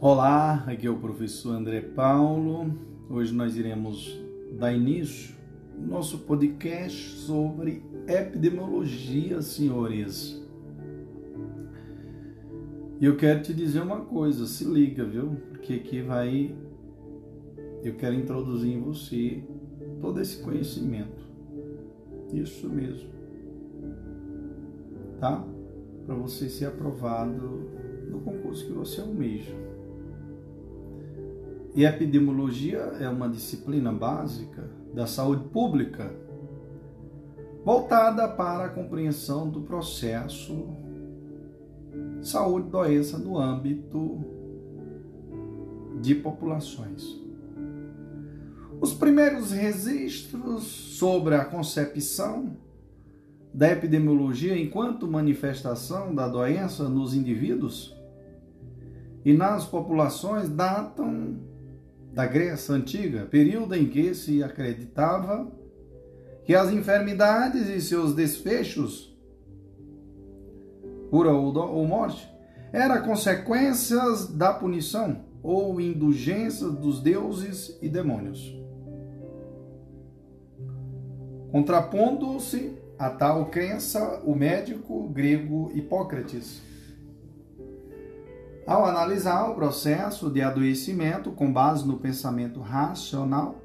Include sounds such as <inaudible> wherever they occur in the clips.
Olá, aqui é o professor André Paulo. Hoje nós iremos dar início ao nosso podcast sobre epidemiologia, senhores. E eu quero te dizer uma coisa, se liga, viu? Porque aqui vai eu quero introduzir em você todo esse conhecimento. Isso mesmo. Tá? Para você ser aprovado no concurso que você almeja. E epidemiologia é uma disciplina básica da saúde pública voltada para a compreensão do processo saúde-doença no âmbito de populações. Os primeiros registros sobre a concepção da epidemiologia enquanto manifestação da doença nos indivíduos e nas populações datam da Grécia Antiga, período em que se acreditava que as enfermidades e seus desfechos, cura ou morte, eram consequências da punição ou indulgência dos deuses e demônios. Contrapondo-se a tal crença o médico grego Hipócrates ao analisar o processo de adoecimento com base no pensamento racional,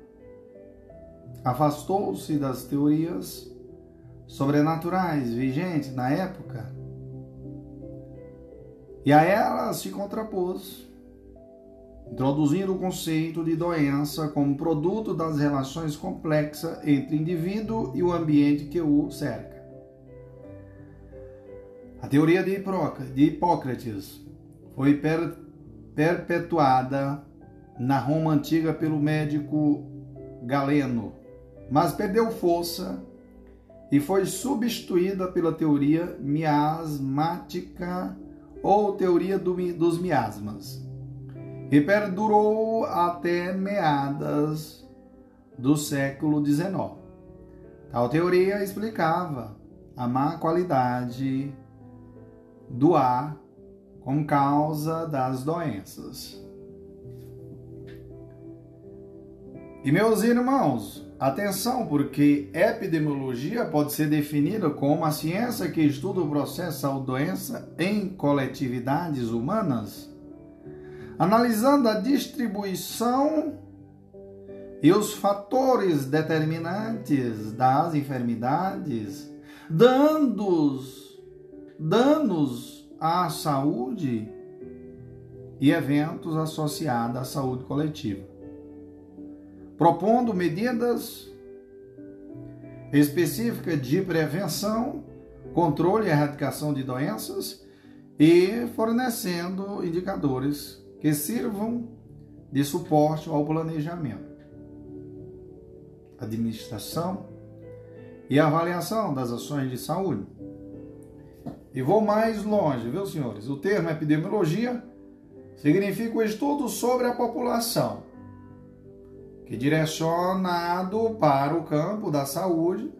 afastou-se das teorias sobrenaturais vigentes na época e a elas se contrapôs, introduzindo o conceito de doença como produto das relações complexas entre o indivíduo e o ambiente que o cerca. A teoria de Hipócrates foi per, perpetuada na Roma antiga pelo médico Galeno, mas perdeu força e foi substituída pela teoria miasmática ou teoria do, dos miasmas, e perdurou até meadas do século XIX. Tal teoria explicava a má qualidade do ar como causa das doenças. E meus irmãos, atenção, porque epidemiologia pode ser definida como a ciência que estuda o processo de saúde-doença em coletividades humanas, analisando a distribuição e os fatores determinantes das enfermidades, dando danos à saúde e eventos associados à saúde coletiva, propondo medidas específicas de prevenção, controle e erradicação de doenças e fornecendo indicadores que sirvam de suporte ao planejamento, administração e avaliação das ações de saúde e vou mais longe, viu, senhores? O termo epidemiologia significa o estudo sobre a população, que direcionado para o campo da saúde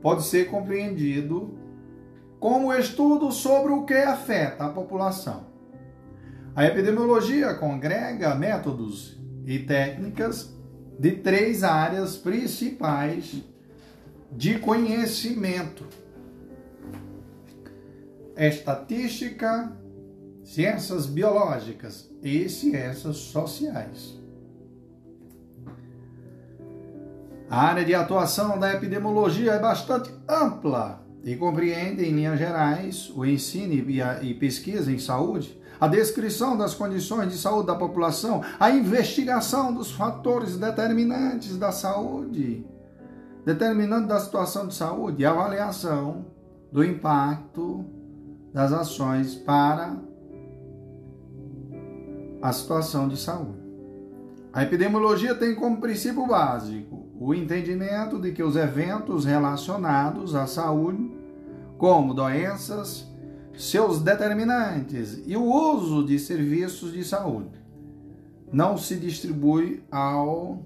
pode ser compreendido como estudo sobre o que afeta a população. A epidemiologia congrega métodos e técnicas de três áreas principais de conhecimento estatística, ciências biológicas e ciências sociais. A área de atuação da epidemiologia é bastante ampla e compreende, em linhas gerais, o ensino e pesquisa em saúde, a descrição das condições de saúde da população, a investigação dos fatores determinantes da saúde, determinante da situação de saúde, a avaliação do impacto das ações para a situação de saúde. A epidemiologia tem como princípio básico o entendimento de que os eventos relacionados à saúde, como doenças, seus determinantes e o uso de serviços de saúde, não se distribui ao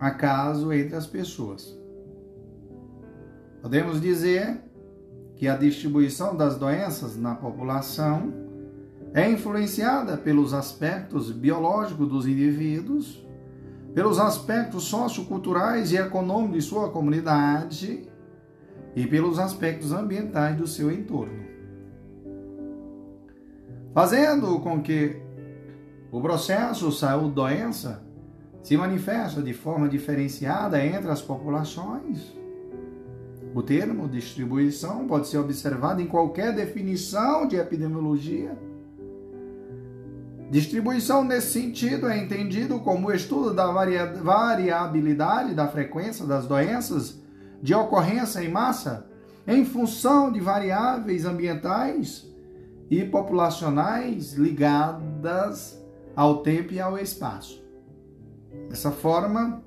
acaso entre as pessoas. Podemos dizer que a distribuição das doenças na população é influenciada pelos aspectos biológicos dos indivíduos, pelos aspectos socioculturais e econômicos de sua comunidade e pelos aspectos ambientais do seu entorno. Fazendo com que o processo saúde-doença se manifesta de forma diferenciada entre as populações. O termo distribuição pode ser observado em qualquer definição de epidemiologia Distribuição nesse sentido é entendido como o estudo da variabilidade da frequência das doenças de ocorrência em massa em função de variáveis ambientais e populacionais ligadas ao tempo e ao espaço. Dessa forma,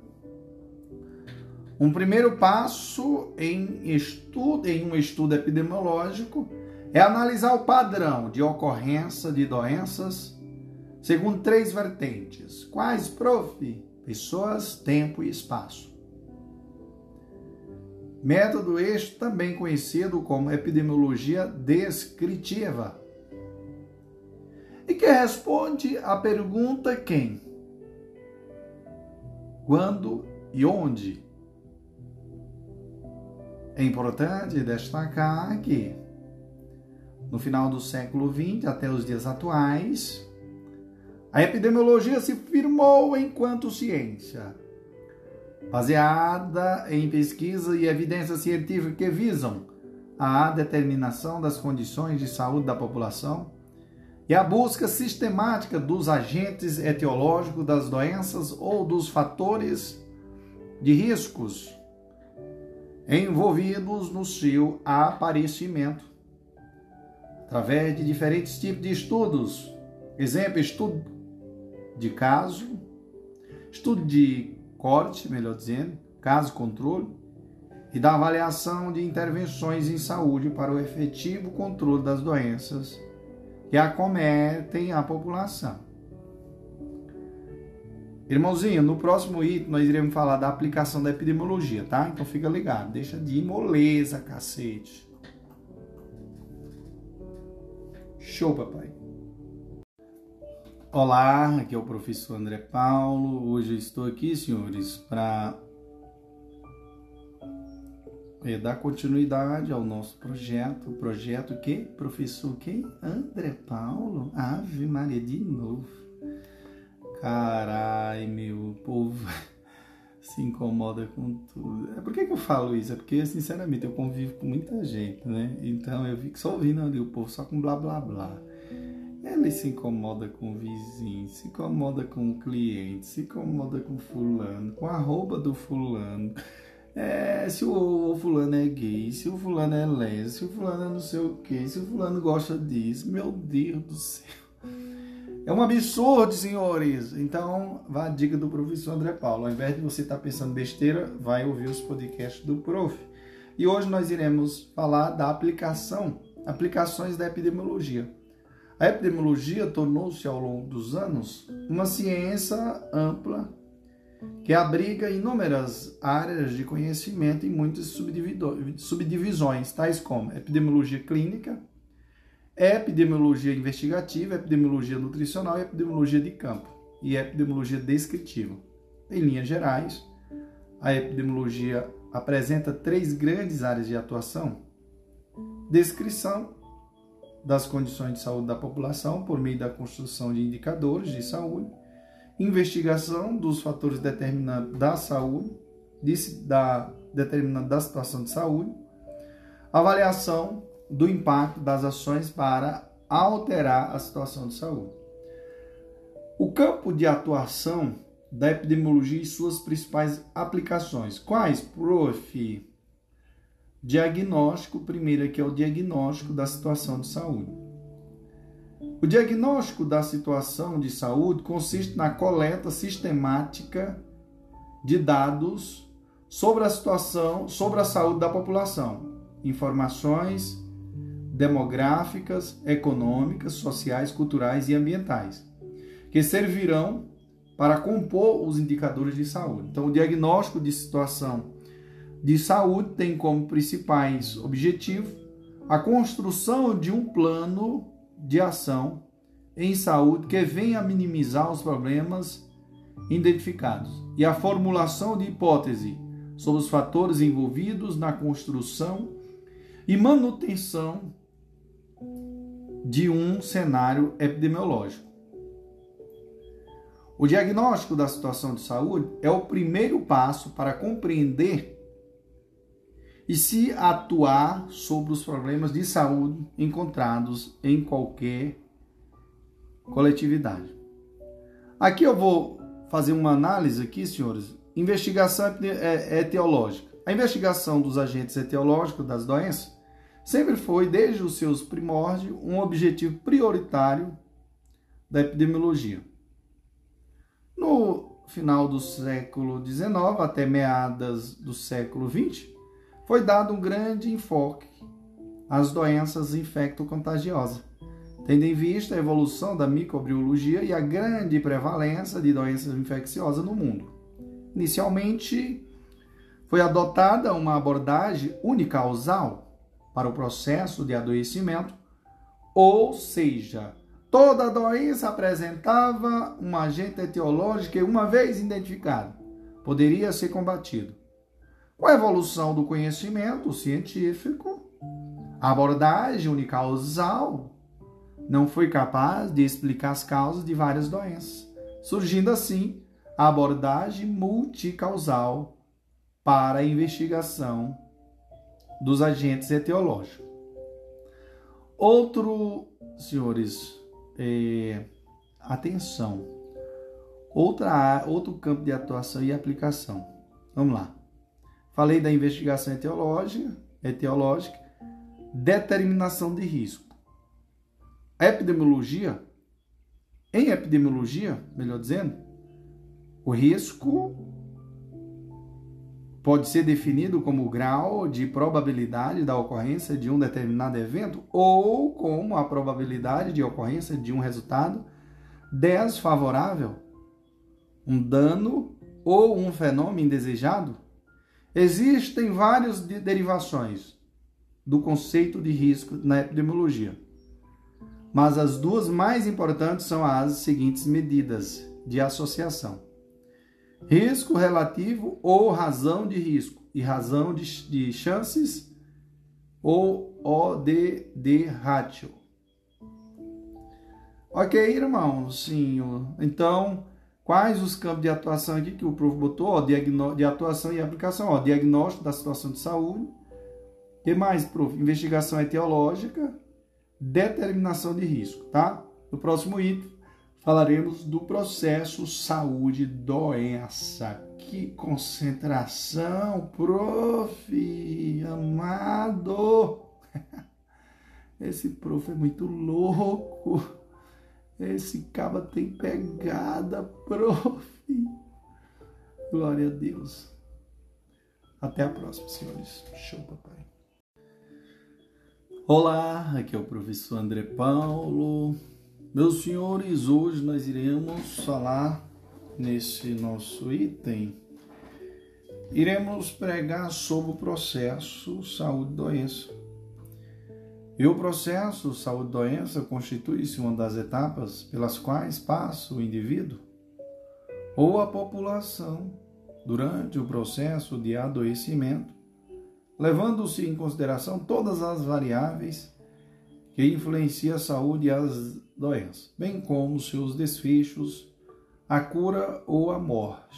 um primeiro passo em, estudo, em um estudo epidemiológico é analisar o padrão de ocorrência de doenças segundo três vertentes. Quais, prof? Pessoas, tempo e espaço. Método este também conhecido como epidemiologia descritiva. E que responde à pergunta quem, quando e onde. É importante destacar que, no final do século XX até os dias atuais, a epidemiologia se firmou enquanto ciência, baseada em pesquisa e evidência científica que visam a determinação das condições de saúde da população e a busca sistemática dos agentes etiológicos das doenças ou dos fatores de riscos envolvidos no seu aparecimento, através de diferentes tipos de estudos. Exemplo, estudo de caso, estudo de corte, melhor dizendo, caso controle, e da avaliação de intervenções em saúde para o efetivo controle das doenças que acometem a população. Irmãozinho, no próximo item nós iremos falar da aplicação da epidemiologia, tá? Então fica ligado, deixa de moleza, cacete. Show, papai. Olá, aqui é o professor André Paulo. Hoje eu estou aqui, senhores, para é, dar continuidade ao nosso projeto. O projeto que? Professor quem? André Paulo? Ave Maria, de novo. Carai, meu povo <laughs> se incomoda com tudo. É, por que, que eu falo isso? É porque, sinceramente, eu convivo com muita gente, né? Então eu fico só ouvindo ali o povo só com blá blá blá. Ele se incomoda com o vizinho, se incomoda com o cliente, se incomoda com fulano, com a roupa do fulano. É, se o, o, fulano é gay, se o fulano é lésbico, se o fulano é não sei o que, se o fulano gosta disso. Meu Deus do céu. É um absurdo, senhores. Então, vá a dica do professor André Paulo. Ao invés de você estar tá pensando besteira, vai ouvir os podcasts do prof. E hoje nós iremos falar da aplicação, aplicações da epidemiologia. A epidemiologia tornou-se ao longo dos anos uma ciência ampla que abriga inúmeras áreas de conhecimento e muitas subdivisões, tais como epidemiologia clínica, epidemiologia investigativa, epidemiologia nutricional e epidemiologia de campo, e epidemiologia descritiva. Em linhas gerais, a epidemiologia apresenta três grandes áreas de atuação: descrição, das condições de saúde da população por meio da construção de indicadores de saúde, investigação dos fatores determinantes da saúde, da determinante da situação de saúde, avaliação do impacto das ações para alterar a situação de saúde. O campo de atuação da epidemiologia e suas principais aplicações. Quais, prof? Diagnóstico, primeiro aqui é o diagnóstico da situação de saúde. O diagnóstico da situação de saúde consiste na coleta sistemática de dados sobre a situação, sobre a saúde da população, informações demográficas, econômicas, sociais, culturais e ambientais, que servirão para compor os indicadores de saúde. Então, o diagnóstico de situação de saúde tem como principais objetivos a construção de um plano de ação em saúde que venha a minimizar os problemas identificados e a formulação de hipótese sobre os fatores envolvidos na construção e manutenção de um cenário epidemiológico. O diagnóstico da situação de saúde é o primeiro passo para compreender e se atuar sobre os problemas de saúde encontrados em qualquer coletividade. Aqui eu vou fazer uma análise aqui, senhores. Investigação é, etiológica. A investigação dos agentes etiológicos das doenças sempre foi, desde os seus primórdios, um objetivo prioritário da epidemiologia. No final do século XIX até meadas do século XX, foi dado um grande enfoque às doenças infecto-contagiosas, tendo em vista a evolução da microbiologia e a grande prevalência de doenças infecciosas no mundo. Inicialmente, foi adotada uma abordagem unicausal para o processo de adoecimento, ou seja, toda doença apresentava um agente etiológico que, uma vez identificado, poderia ser combatido. Com a evolução do conhecimento científico, a abordagem unicausal não foi capaz de explicar as causas de várias doenças, surgindo assim a abordagem multicausal para a investigação dos agentes etiológicos. Outro, senhores, é, atenção, outra, outro campo de atuação e aplicação. Vamos lá. Falei da investigação etiológica, etiológica determinação de risco. A epidemiologia, em epidemiologia, melhor dizendo, o risco pode ser definido como o grau de probabilidade da ocorrência de um determinado evento ou como a probabilidade de ocorrência de um resultado desfavorável, um dano ou um fenômeno indesejado? Existem várias derivações do conceito de risco na epidemiologia, mas as duas mais importantes são as seguintes medidas de associação: risco relativo ou razão de risco e razão de, de chances ou ODD ratio. Ok, irmãos? Sim. Então, Quais os campos de atuação aqui que o prof botou? Ó, de atuação e aplicação. Ó, diagnóstico da situação de saúde. O que mais, prof? Investigação etiológica. Determinação de risco, tá? No próximo item, falaremos do processo saúde-doença. Que concentração, prof! Amado! <laughs> Esse prof é muito louco! Esse caba tem pegada, prof. Glória a Deus. Até a próxima, senhores. Show, papai. Olá, aqui é o professor André Paulo. Meus senhores, hoje nós iremos falar nesse nosso item. Iremos pregar sobre o processo saúde-doença e o processo saúde-doença constitui-se uma das etapas pelas quais passa o indivíduo ou a população durante o processo de adoecimento, levando-se em consideração todas as variáveis que influenciam a saúde e as doenças, bem como seus desfechos, a cura ou a morte.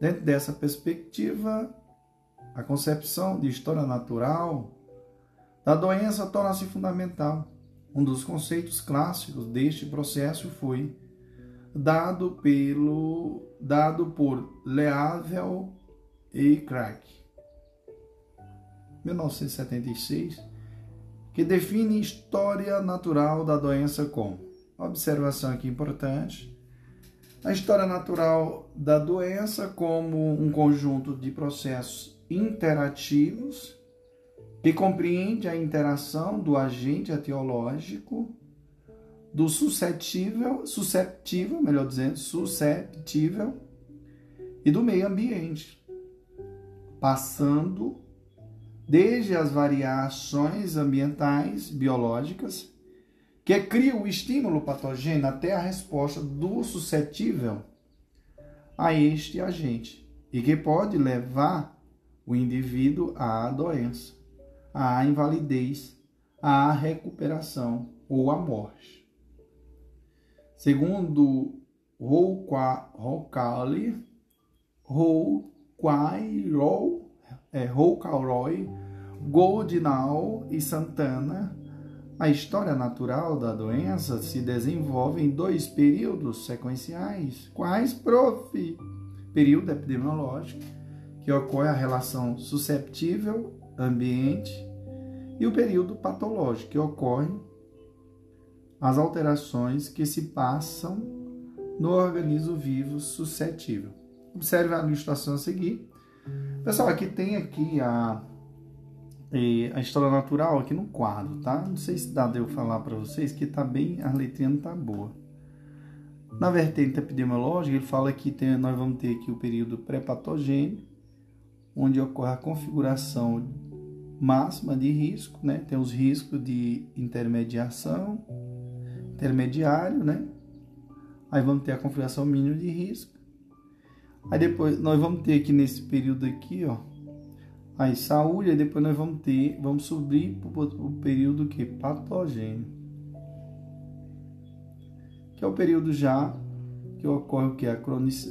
Dentro dessa perspectiva, a concepção de história natural da doença torna-se fundamental. Um dos conceitos clássicos deste processo foi dado pelo dado por Leavel e Crack, 1976, que define história natural da doença como? Observação aqui importante. A história natural da doença como um conjunto de processos interativos que compreende a interação do agente etiológico, do suscetível, susceptível, melhor dizendo, susceptível e do meio ambiente, passando desde as variações ambientais biológicas que cria o estímulo patogênio até a resposta do suscetível a este agente e que pode levar o indivíduo à doença, à invalidez, à recuperação ou à morte. Segundo Roucauli, Roucaroy, Goldinal e Santana, a história natural da doença se desenvolve em dois períodos sequenciais. Quais, prof? Período epidemiológico, que ocorre a relação susceptível ambiente, e o período patológico, que ocorre as alterações que se passam no organismo vivo suscetível. Observe a ilustração a seguir. Pessoal, aqui tem aqui a, a história natural aqui no quadro, tá? Não sei se dá de eu falar para vocês que tá bem, a letrinha não tá boa. Na vertente epidemiológica, ele fala que tem, nós vamos ter aqui o período pré-patogênio, onde ocorre a configuração máxima de risco, né? Tem os riscos de intermediação, intermediário, né? Aí vamos ter a configuração mínima de risco. Aí depois nós vamos ter aqui nesse período aqui, ó, aí saúde, aí depois nós vamos ter, vamos subir para o período que patogênio. Que é o período já que ocorre o que a,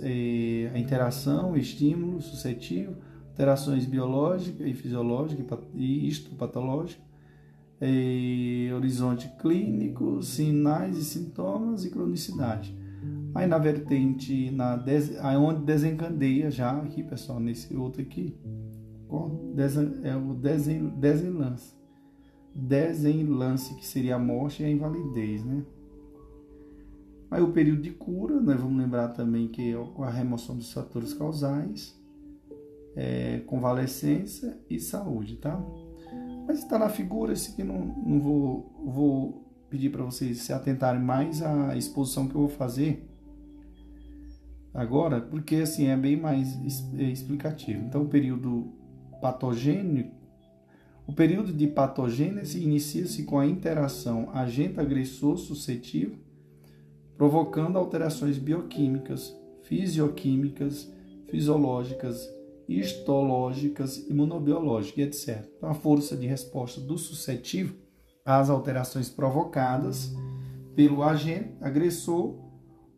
é, a interação, estímulo suscetível, alterações biológicas e fisiológicas e histopatológicas é, horizonte clínico, sinais e sintomas e cronicidade. Aí na vertente, na des, aí onde desencandeia já aqui, pessoal, nesse outro aqui, é o desen, desenlance. Desenlance, que seria a morte e a invalidez, né? Aí o período de cura, nós vamos lembrar também que é a remoção dos fatores causais, é, convalescência e saúde, tá? Mas está na figura, esse aqui não, não vou, vou pedir para vocês se atentarem mais à exposição que eu vou fazer agora, porque assim é bem mais é explicativo. Então, o período patogênico, o período de patogênese inicia-se com a interação agente-agressor suscetível, provocando alterações bioquímicas, fisioquímicas, fisiológicas histológicas, imunobiológicas, etc. Então, a força de resposta do suscetível às alterações provocadas pelo agente agressor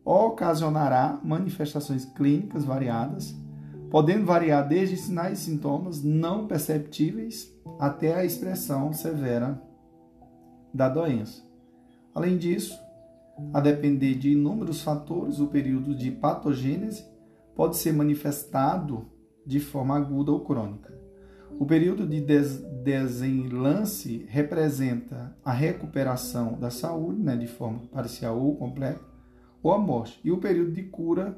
ocasionará manifestações clínicas variadas, podendo variar desde sinais e sintomas não perceptíveis até a expressão severa da doença. Além disso, a depender de inúmeros fatores, o período de patogênese pode ser manifestado de forma aguda ou crônica. O período de des desenlace representa a recuperação da saúde, né, de forma parcial ou completa, ou a morte. E o período de cura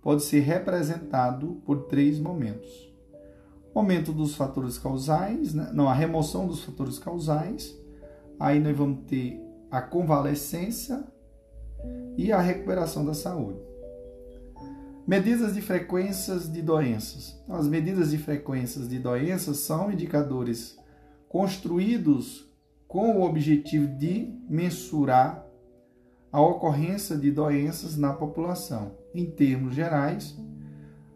pode ser representado por três momentos. O momento dos fatores causais, né, não, a remoção dos fatores causais, aí nós vamos ter a convalescência e a recuperação da saúde. Medidas de frequências de doenças. As medidas de frequências de doenças são indicadores construídos com o objetivo de mensurar a ocorrência de doenças na população. Em termos gerais,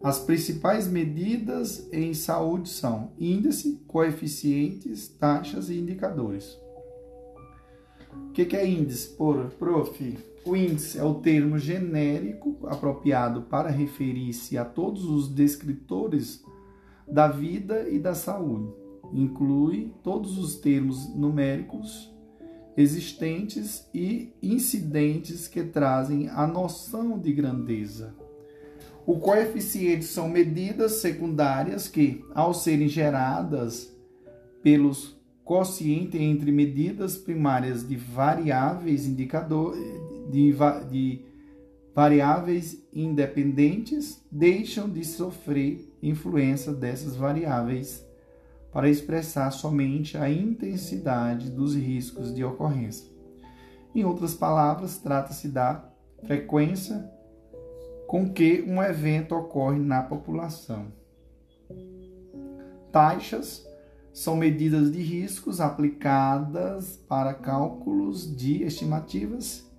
as principais medidas em saúde são índice, coeficientes, taxas e indicadores. O que é índice, por prof? O índice é o termo genérico apropriado para referir-se a todos os descritores da vida e da saúde. Inclui todos os termos numéricos existentes e incidentes que trazem a noção de grandeza. O coeficiente são medidas secundárias que, ao serem geradas pelos quocientes entre medidas primárias de variáveis indicador, de, de variáveis independentes deixam de sofrer influência dessas variáveis para expressar somente a intensidade dos riscos de ocorrência. Em outras palavras, trata-se da frequência com que um evento ocorre na população. Taxas são medidas de riscos aplicadas para cálculos de estimativas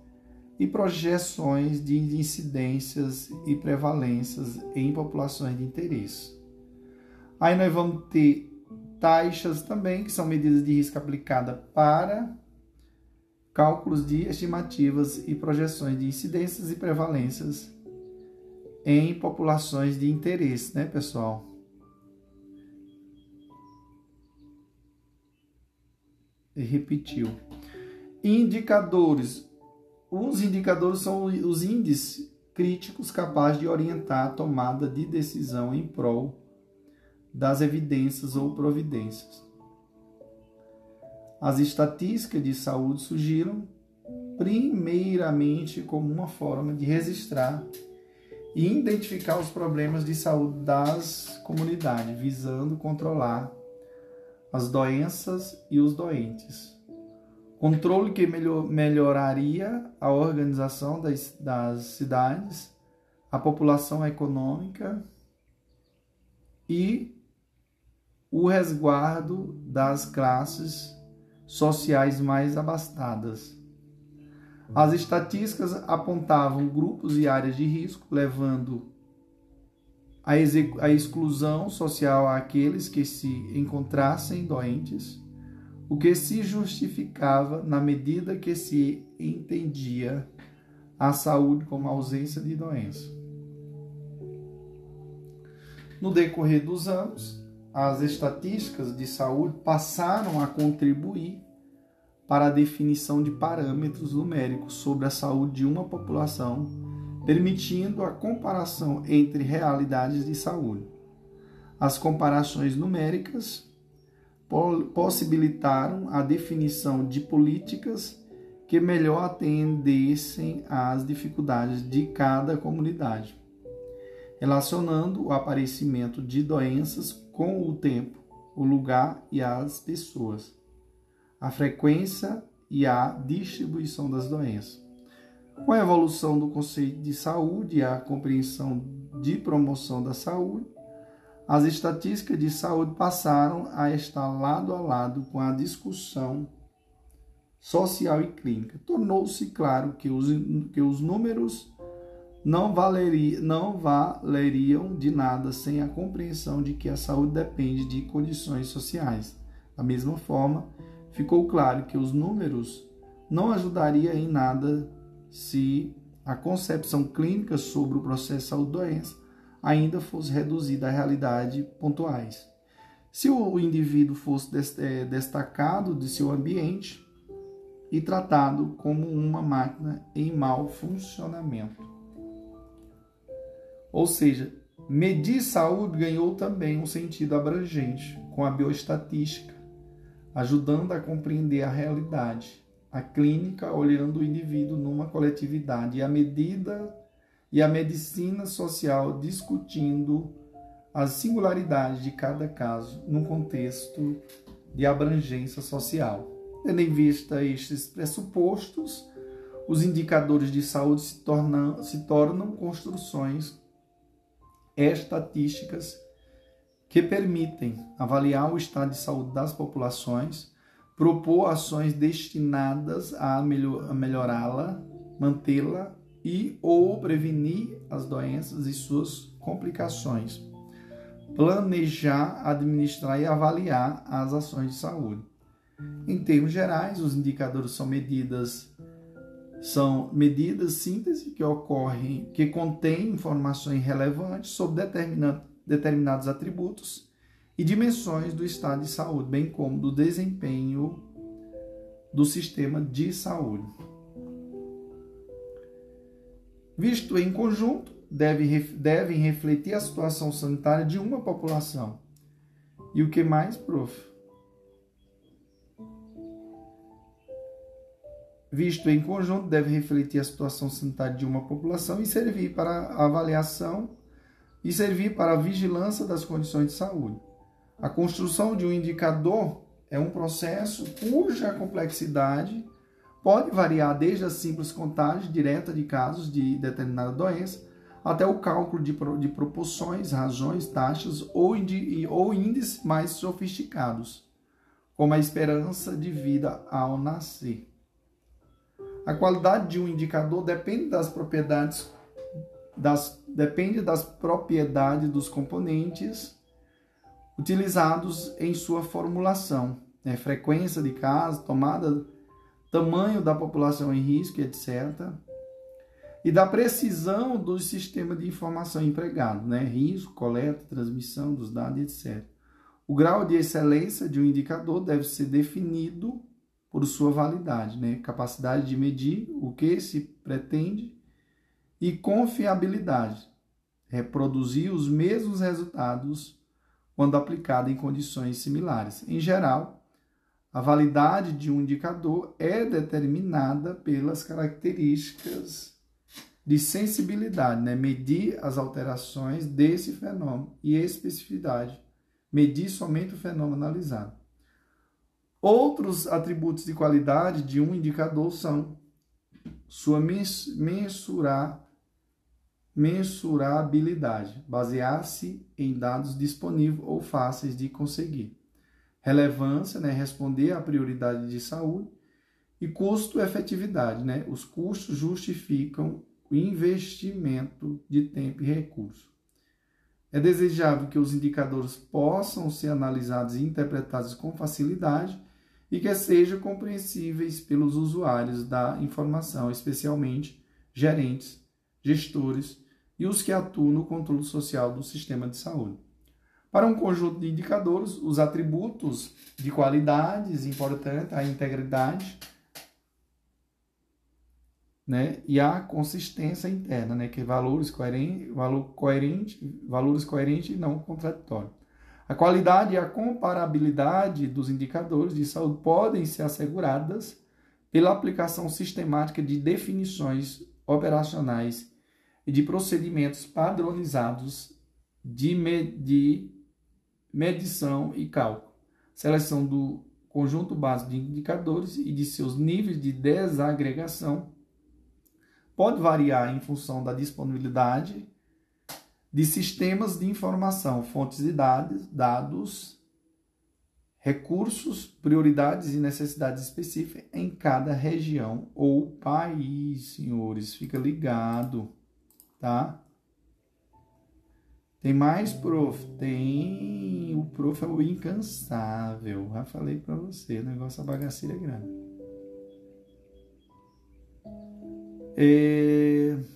e projeções de incidências e prevalências em populações de interesse. Aí nós vamos ter taxas também, que são medidas de risco aplicadas para cálculos de estimativas e projeções de incidências e prevalências em populações de interesse, né, pessoal? E repetiu. Indicadores. Os indicadores são os índices críticos capazes de orientar a tomada de decisão em prol das evidências ou providências. As estatísticas de saúde surgiram primeiramente como uma forma de registrar e identificar os problemas de saúde das comunidades, visando controlar as doenças e os doentes. Controle que melhor, melhoraria a organização das, das cidades, a população econômica e o resguardo das classes sociais mais abastadas. As estatísticas apontavam grupos e áreas de risco, levando a, exclusão social àqueles que se encontrassem doentes, o que se justificava na medida que se entendia a saúde como ausência de doença. No decorrer dos anos, as estatísticas de saúde passaram a contribuir para a definição de parâmetros numéricos sobre a saúde de uma população, permitindo a comparação entre realidades de saúde. As comparações numéricas possibilitaram a definição de políticas que melhor atendessem às dificuldades de cada comunidade, relacionando o aparecimento de doenças com o tempo, o lugar e as pessoas a frequência e a distribuição das doenças. Com a evolução do conceito de saúde e a compreensão de promoção da saúde, as estatísticas de saúde passaram a estar lado a lado com a discussão social e clínica. Tornou-se claro que os, que os números não, valeria, não valeriam de nada sem a compreensão de que a saúde depende de condições sociais. Da mesma forma, ficou claro que os números não ajudariam em nada se a concepção clínica sobre o processo de saúde-doença ainda fosse reduzida a realidades pontuais. Se o indivíduo fosse é, destacado de seu ambiente e tratado como uma máquina em mau funcionamento. Ou seja, medir saúde ganhou também um sentido abrangente com a bioestatística, ajudando a compreender a realidade. A clínica olhando o indivíduo numa coletividade e a medida e a medicina social discutindo as singularidades de cada caso num contexto de abrangência social. Tendo em vista estes pressupostos, os indicadores de saúde se tornam, se tornam construções estatísticas que permitem avaliar o estado de saúde das populações, propor ações destinadas a melhorá-la, mantê-la e ou prevenir as doenças e suas complicações. Planejar, administrar e avaliar as ações de saúde. Em termos gerais, os indicadores são medidas são medidas síntese que ocorrem, que contêm informações relevantes sobre determinado determinados atributos e dimensões do estado de saúde, bem como do desempenho do sistema de saúde. Visto em conjunto, deve, devem refletir a situação sanitária de uma população. E o que mais, prof? Visto em conjunto, deve refletir a situação sanitária de uma população e servir para avaliação e servir para a vigilância das condições de saúde. A construção de um indicador é um processo cuja complexidade pode variar desde a simples contagem direta de casos de determinada doença até o cálculo de, de proporções, razões, taxas ou, indi, ou índices mais sofisticados. como a esperança de vida ao nascer. A qualidade de um indicador depende das propriedades das, depende das propriedades dos componentes utilizados em sua formulação, né? frequência de casos, tomada, tamanho da população em risco, etc. E da precisão do sistema de informação empregado, né? risco, coleta, transmissão dos dados, etc. O grau de excelência de um indicador deve ser definido por sua validade, né? capacidade de medir o que se pretende e confiabilidade, reproduzir os mesmos resultados quando aplicado em condições similares. Em geral, a validade de um indicador é determinada pelas características de sensibilidade, né? medir as alterações desse fenômeno e especificidade, medir somente o fenômeno analisado. Outros atributos de qualidade de um indicador são sua mensurar mensurabilidade, basear-se em dados disponíveis ou fáceis de conseguir. Relevância, né, responder à prioridade de saúde. E custo-efetividade, né, os custos justificam o investimento de tempo e recurso. É desejável que os indicadores possam ser analisados e interpretados com facilidade e que sejam compreensíveis pelos usuários da informação, especialmente gerentes, gestores e os que atuam no controle social do sistema de saúde. Para um conjunto de indicadores, os atributos de qualidades importantes, a integridade né, e a consistência interna, né, que é valores coerentes, valor coerente, valores coerentes e não contraditórios. A qualidade e a comparabilidade dos indicadores de saúde podem ser asseguradas pela aplicação sistemática de definições operacionais e de procedimentos padronizados de, medição e cálculo, seleção do conjunto básico de indicadores e de seus níveis de desagregação. Pode variar em função da disponibilidade de sistemas de informação, fontes de dados, dados, recursos, prioridades e necessidades específicas em cada região ou país, senhores. Fica ligado tá? Tem mais, prof? Tem. O prof é o incansável. Já falei para você, o negócio da bagaceira é grande. É...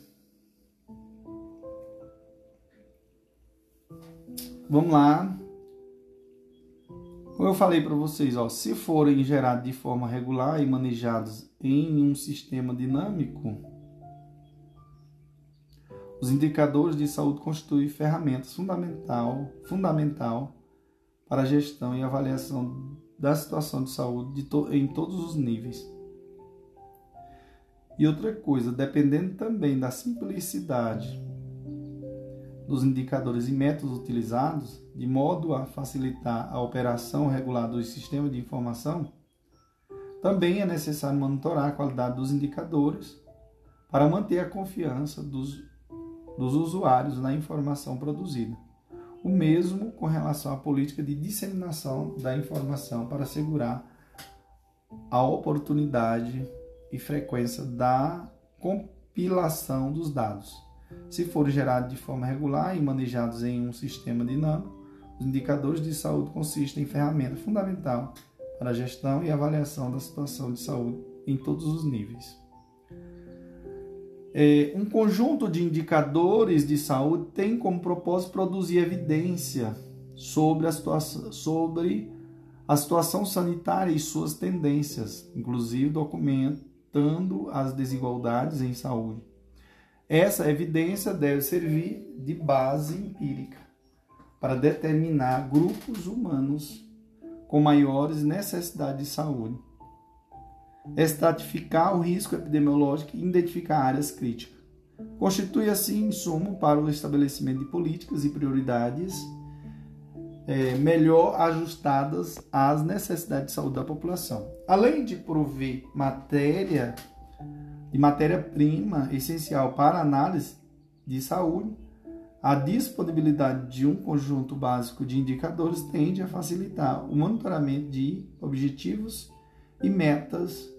Vamos lá. Como eu falei para vocês, ó, se forem gerados de forma regular e manejados em um sistema dinâmico, os indicadores de saúde constituem ferramentas fundamental, fundamental para a gestão e avaliação da situação de saúde de to em todos os níveis. E outra coisa, dependendo também da simplicidade dos indicadores e métodos utilizados, de modo a facilitar a operação regular dos sistemas de informação, também é necessário monitorar a qualidade dos indicadores para manter a confiança dos dos usuários na informação produzida. O mesmo com relação à política de disseminação da informação para assegurar a oportunidade e frequência da compilação dos dados. Se forem gerados de forma regular e manejados em um sistema dinâmico, os indicadores de saúde consistem em ferramenta fundamental para a gestão e avaliação da situação de saúde em todos os níveis. É, um conjunto de indicadores de saúde tem como propósito produzir evidência sobre a situação, sobre a situação sanitária e suas tendências, inclusive documentando as desigualdades em saúde. Essa evidência deve servir de base empírica para determinar grupos humanos com maiores necessidades de saúde estratificar o risco epidemiológico e identificar áreas críticas. Constitui, assim, insumo para o estabelecimento de políticas e prioridades é, melhor ajustadas às necessidades de saúde da população. Além de prover matéria de matéria-prima essencial para análise de saúde, a disponibilidade de um conjunto básico de indicadores tende a facilitar o monitoramento de objetivos e metas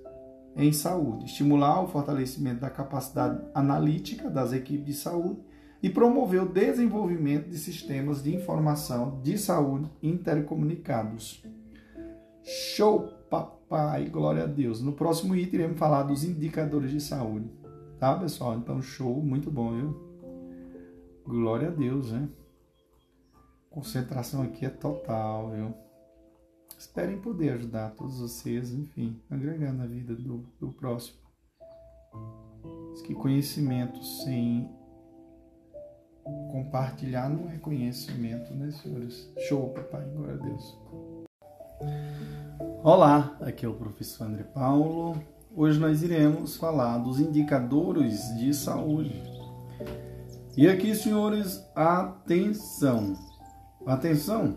em saúde, estimular o fortalecimento da capacidade analítica das equipes de saúde e promover o desenvolvimento de sistemas de informação de saúde intercomunicados. Show, papai, glória a Deus. No próximo item iremos falar dos indicadores de saúde. Tá, pessoal? Então, show, muito bom, viu? Glória a Deus, né? Concentração aqui é total, viu? Esperem poder ajudar todos vocês, enfim, agregar na vida do, do próximo. que conhecimento sem compartilhar não é conhecimento, né, senhores? Show, papai, glória a Deus. Olá, aqui é o professor André Paulo. Hoje nós iremos falar dos indicadores de saúde. E aqui, senhores, atenção. Atenção.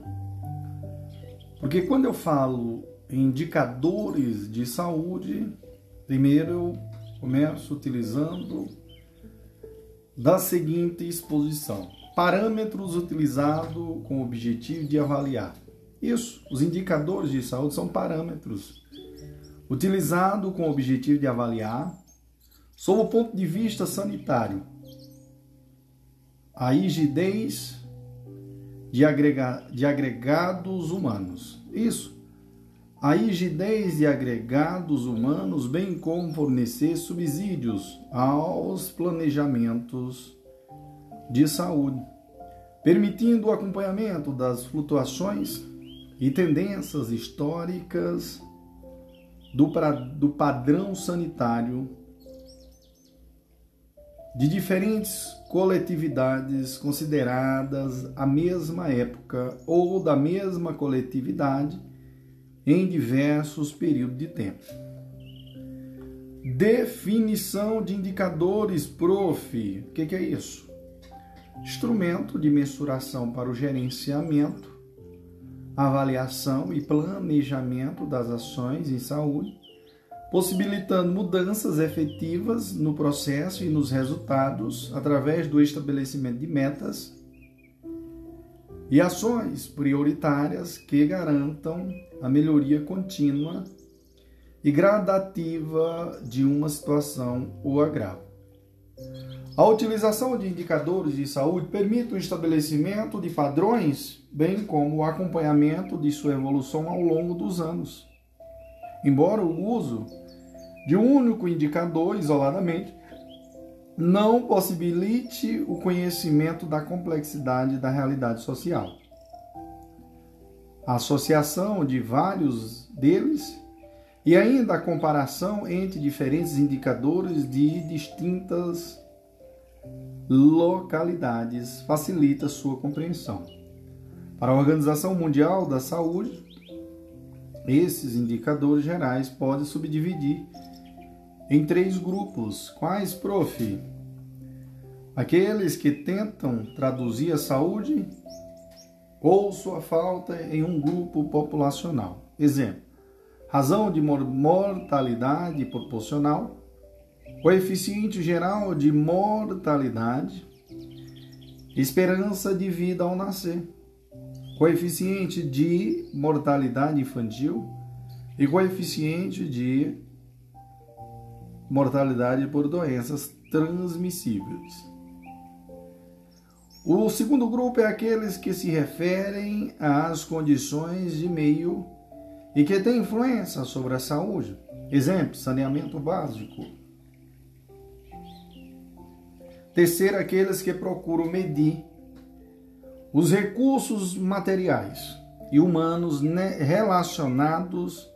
Porque quando eu falo em indicadores de saúde, primeiro eu começo utilizando da seguinte exposição: parâmetros utilizados com o objetivo de avaliar. Isso, os indicadores de saúde são parâmetros utilizados com o objetivo de avaliar, sob o ponto de vista sanitário, a rigidez de, agrega, de agregados humanos. Isso. A rigidez de agregados humanos, bem como fornecer subsídios aos planejamentos de saúde, permitindo o acompanhamento das flutuações e tendências históricas do, do padrão sanitário de diferentes coletividades consideradas a mesma época ou da mesma coletividade em diversos períodos de tempo. Definição de indicadores, prof. O que, que é isso? Instrumento de mensuração para o gerenciamento, avaliação e planejamento das ações em saúde possibilitando mudanças efetivas no processo e nos resultados através do estabelecimento de metas e ações prioritárias que garantam a melhoria contínua e gradativa de uma situação ou agravo. A utilização de indicadores de saúde permite o estabelecimento de padrões, bem como o acompanhamento de sua evolução ao longo dos anos. Embora o uso de um único indicador isoladamente não possibilite o conhecimento da complexidade da realidade social. A associação de vários deles e ainda a comparação entre diferentes indicadores de distintas localidades facilita sua compreensão. Para a Organização Mundial da Saúde, esses indicadores gerais podem subdividir em três grupos. Quais, prof? Aqueles que tentam traduzir a saúde ou sua falta em um grupo populacional. Exemplo: razão de mortalidade proporcional, coeficiente geral de mortalidade, esperança de vida ao nascer, coeficiente de mortalidade infantil e coeficiente de mortalidade por doenças transmissíveis. O segundo grupo é aqueles que se referem às condições de meio e que têm influência sobre a saúde. Exemplo: saneamento básico. Terceiro, aqueles que procuram medir os recursos materiais e humanos relacionados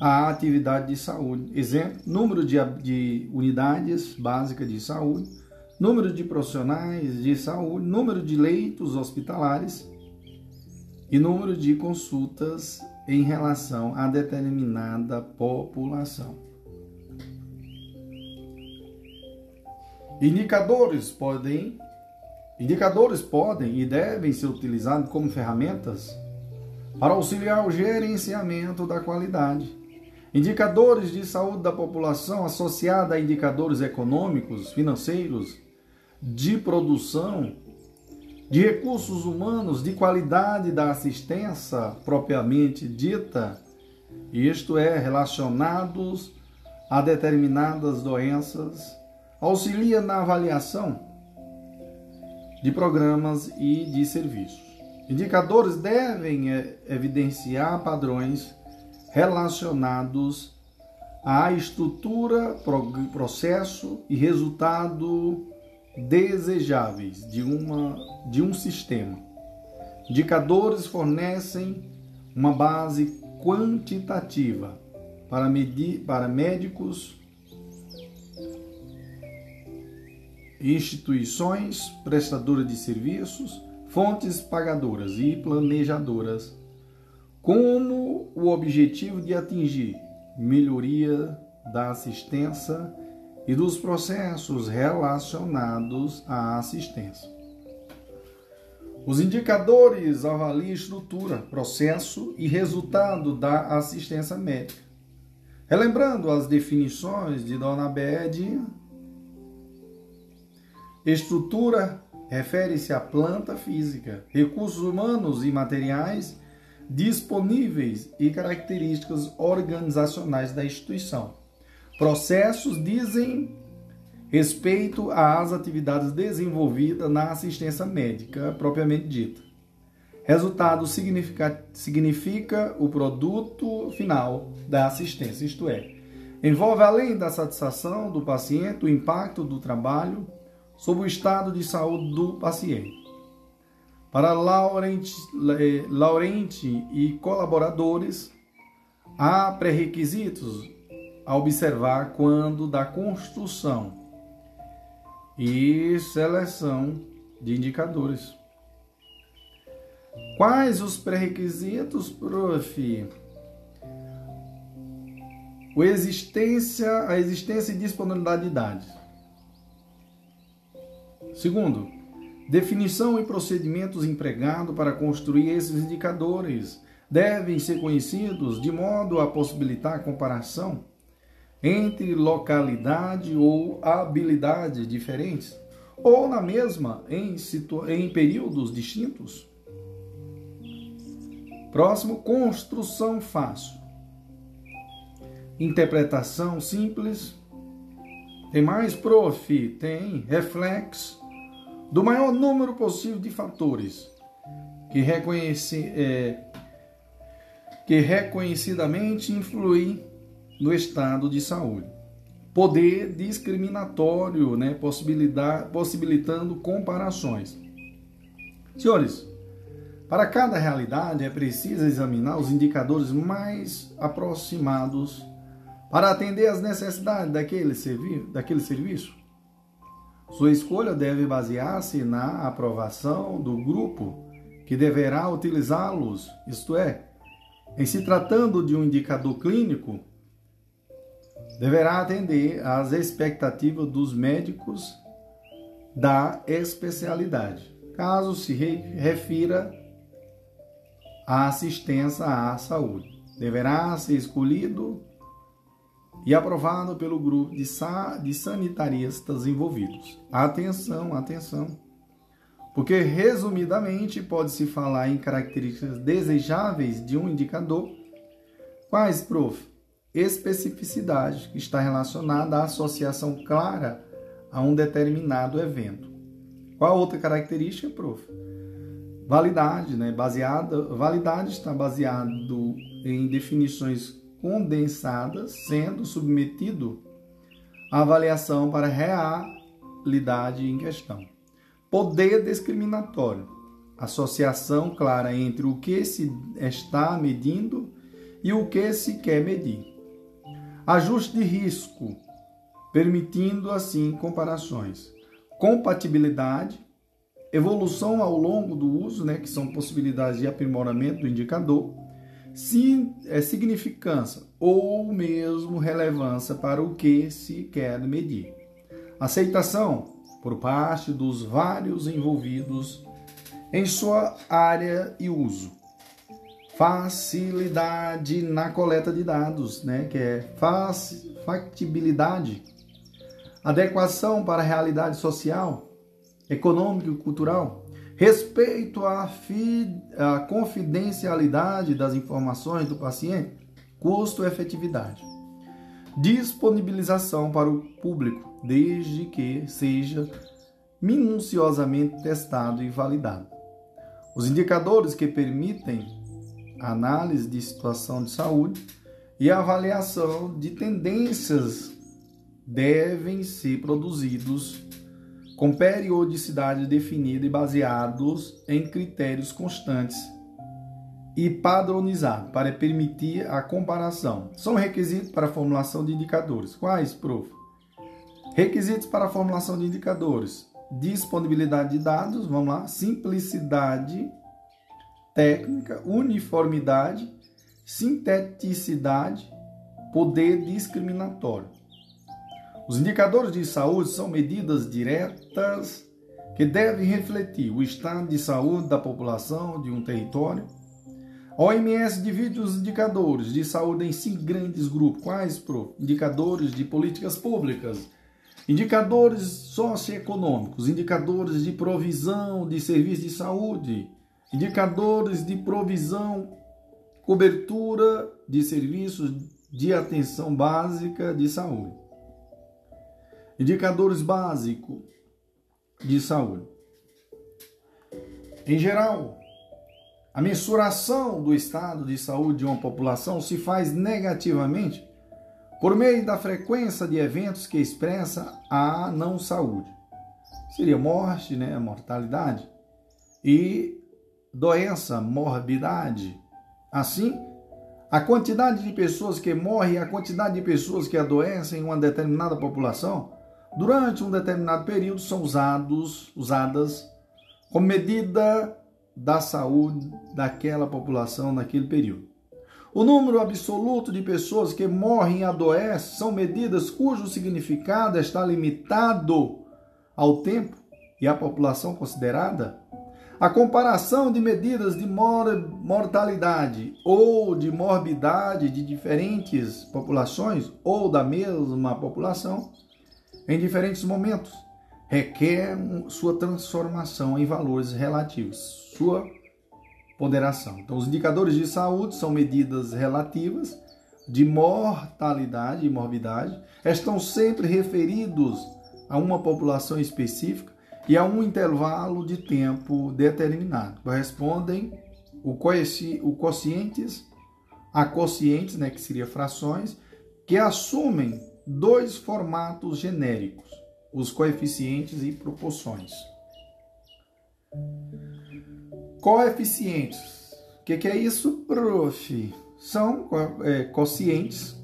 a atividade de saúde. Exemplo: número de, de unidades básicas de saúde, número de profissionais de saúde, número de leitos hospitalares e número de consultas em relação a determinada população. Indicadores podem indicadores podem e devem ser utilizados como ferramentas para auxiliar o gerenciamento da qualidade. Indicadores de saúde da população associada a indicadores econômicos, financeiros, de produção de recursos humanos, de qualidade da assistência propriamente dita, isto é, relacionados a determinadas doenças, auxilia na avaliação de programas e de serviços. Indicadores devem eh, evidenciar padrões relacionados à estrutura, processo e resultado desejáveis de, uma, de um sistema. Indicadores fornecem uma base quantitativa para, medir, para médicos, instituições prestadoras de serviços, fontes pagadoras e planejadoras, como o objetivo de atingir melhoria da assistência e dos processos relacionados à assistência. Os indicadores avaliam estrutura, processo e resultado da assistência médica. Relembrando as definições de Dona Bede, estrutura refere-se à planta física, recursos humanos e materiais disponíveis e características organizacionais da instituição. Processos dizem respeito às atividades desenvolvidas na assistência médica propriamente dita. Resultado significa, significa o produto final da assistência, isto é, envolve além da satisfação do paciente o impacto do trabalho sobre o estado de saúde do paciente. Para Laurent, Laurent e colaboradores, há pré-requisitos a observar quando da construção e seleção de indicadores. Quais os pré-requisitos, prof? O existência, a existência e disponibilidade de dados. Segundo, definição e procedimentos empregados para construir esses indicadores devem ser conhecidos de modo a possibilitar a comparação entre localidade ou habilidade diferentes, ou na mesma em, em períodos distintos. Próximo, construção fácil. Interpretação simples. Tem mais, prof? Tem reflexo do maior número possível de fatores que, reconheci, é, que reconhecidamente influem no estado de saúde. Poder discriminatório, né, possibilitando comparações. Senhores, para cada realidade é preciso examinar os indicadores mais aproximados para atender às necessidades daquele, servi daquele serviço. Sua escolha deve basear-se na aprovação do grupo que deverá utilizá-los, isto é, em se tratando de um indicador clínico, deverá atender às expectativas dos médicos da especialidade, caso se refira à assistência à saúde. Deverá ser escolhido e aprovado pelo grupo de, sa de sanitaristas envolvidos. Atenção, atenção. Porque, resumidamente, pode-se falar em características desejáveis de um indicador. Quais, prof? especificidade, que está relacionada à associação clara a um determinado evento. Qual outra característica, prof? Validade, né? Baseada, validade está baseado em definições condensadas, sendo submetido à avaliação para a realidade em questão. Poder discriminatório, associação clara entre o que se está medindo e o que se quer medir. Ajuste de risco, permitindo assim comparações, compatibilidade, evolução ao longo do uso, né, que são possibilidades de aprimoramento do indicador, sim, é, significância ou mesmo relevância para o que se quer medir. Aceitação por parte dos vários envolvidos em sua área e uso facilidade na coleta de dados, né? que é factibilidade, adequação para a realidade social, econômica e cultural, Respeito à, à confidencialidade das informações do paciente, custo-efetividade. Disponibilização para o público, desde que seja minuciosamente testado e validado. Os indicadores que permitem análise de situação de saúde e avaliação de tendências devem ser produzidos com periodicidade definida e baseados em critérios constantes e padronizados para permitir a comparação. São requisitos para a formulação de indicadores. Quais, prof? Requisitos para a formulação de indicadores: disponibilidade de dados, vamos lá, simplicidade técnica, uniformidade, sinteticidade, poder discriminatório. Os indicadores de saúde são medidas diretas que devem refletir o estado de saúde da população de um território. A OMS divide os indicadores de saúde em cinco grandes grupos. Quais, pro? Indicadores de políticas públicas, indicadores socioeconômicos, indicadores de provisão de serviços de saúde, indicadores de provisão, cobertura de serviços de atenção básica de saúde. Indicadores básicos de saúde. Em geral, a mensuração do estado de saúde de uma população se faz negativamente por meio da frequência de eventos que expressa a não saúde. Seria morte, né, mortalidade e doença, morbidade. Assim, a quantidade de pessoas que morrem a quantidade de pessoas que adoecem em uma determinada população durante um determinado período são usados, usadas como medida da saúde daquela população naquele período. O número absoluto de pessoas que morrem e adoecem são medidas cujo significado está limitado ao tempo e à população considerada. A comparação de medidas de mortalidade ou de morbidade de diferentes populações ou da mesma população em diferentes momentos, requer sua transformação em valores relativos, sua ponderação. Então, os indicadores de saúde são medidas relativas de mortalidade e morbidade, estão sempre referidos a uma população específica e a um intervalo de tempo determinado. Correspondem o, coefici o quocientes a quocientes, né, que seria frações, que assumem dois formatos genéricos, os coeficientes e proporções. Coeficientes. O que, que, é isso, prof? São é, quocientes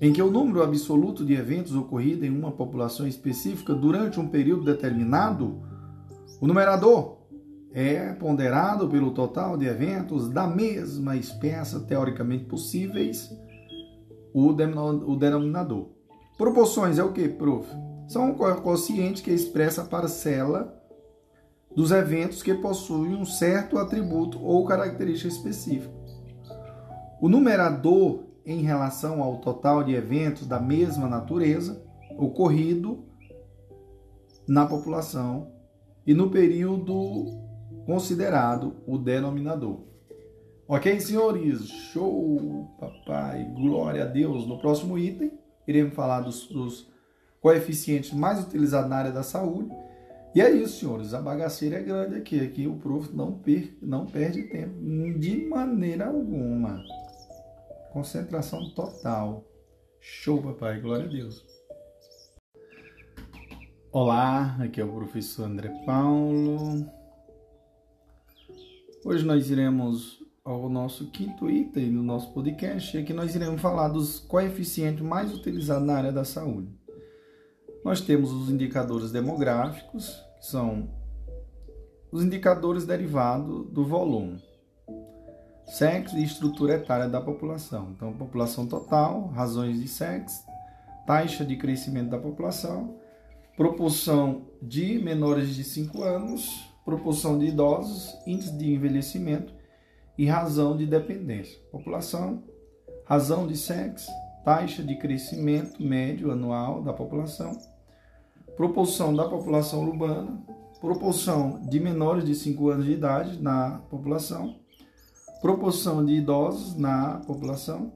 em que o número absoluto de eventos ocorridos em uma população específica durante um período determinado, o numerador é ponderado pelo total de eventos da mesma espécie teoricamente possíveis o denominador. Proporções é o que, prof? São um quociente que expressa a parcela dos eventos que possuem um certo atributo ou característica específica. O numerador em relação ao total de eventos da mesma natureza ocorrido na população e no período considerado o denominador. Ok, senhores? Show, papai, glória a Deus. No próximo item, iremos falar dos, dos coeficientes mais utilizados na área da saúde. E é isso, senhores. A bagaceira é grande aqui. Aqui o prof não, per, não perde tempo de maneira alguma. Concentração total. Show, papai. Glória a Deus. Olá, aqui é o professor André Paulo. Hoje nós iremos ao nosso quinto item do nosso podcast, é que nós iremos falar dos coeficientes mais utilizados na área da saúde. Nós temos os indicadores demográficos, que são os indicadores derivados do volume, sexo e estrutura etária da população. Então, população total, razões de sexo, taxa de crescimento da população, proporção de menores de 5 anos, proporção de idosos, índice de envelhecimento e razão de dependência. População, razão de sexo, taxa de crescimento médio anual da população, proporção da população urbana, proporção de menores de 5 anos de idade na população, proporção de idosos na população,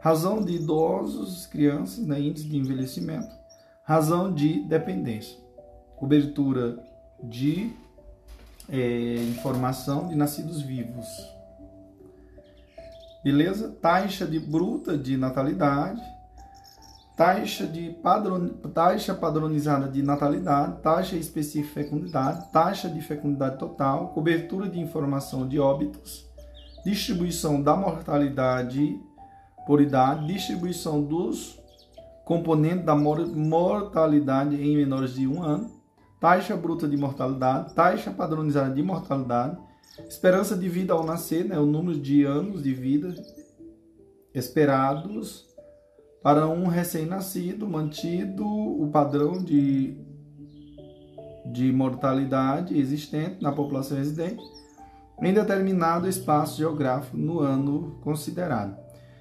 razão de idosos, crianças, né, índice de envelhecimento, razão de dependência, cobertura de é, informação de nascidos vivos. Beleza? Taxa de bruta de natalidade, taxa, de padron, taxa padronizada de natalidade, taxa específica de fecundidade, taxa de fecundidade total, cobertura de informação de óbitos, distribuição da mortalidade por idade, distribuição dos componentes da mortalidade em menores de um ano, taxa bruta de mortalidade, taxa padronizada de mortalidade, esperança de vida ao nascer, né, o número de anos de vida esperados para um recém-nascido, mantido o padrão de, de mortalidade existente na população residente em determinado espaço geográfico no ano considerado.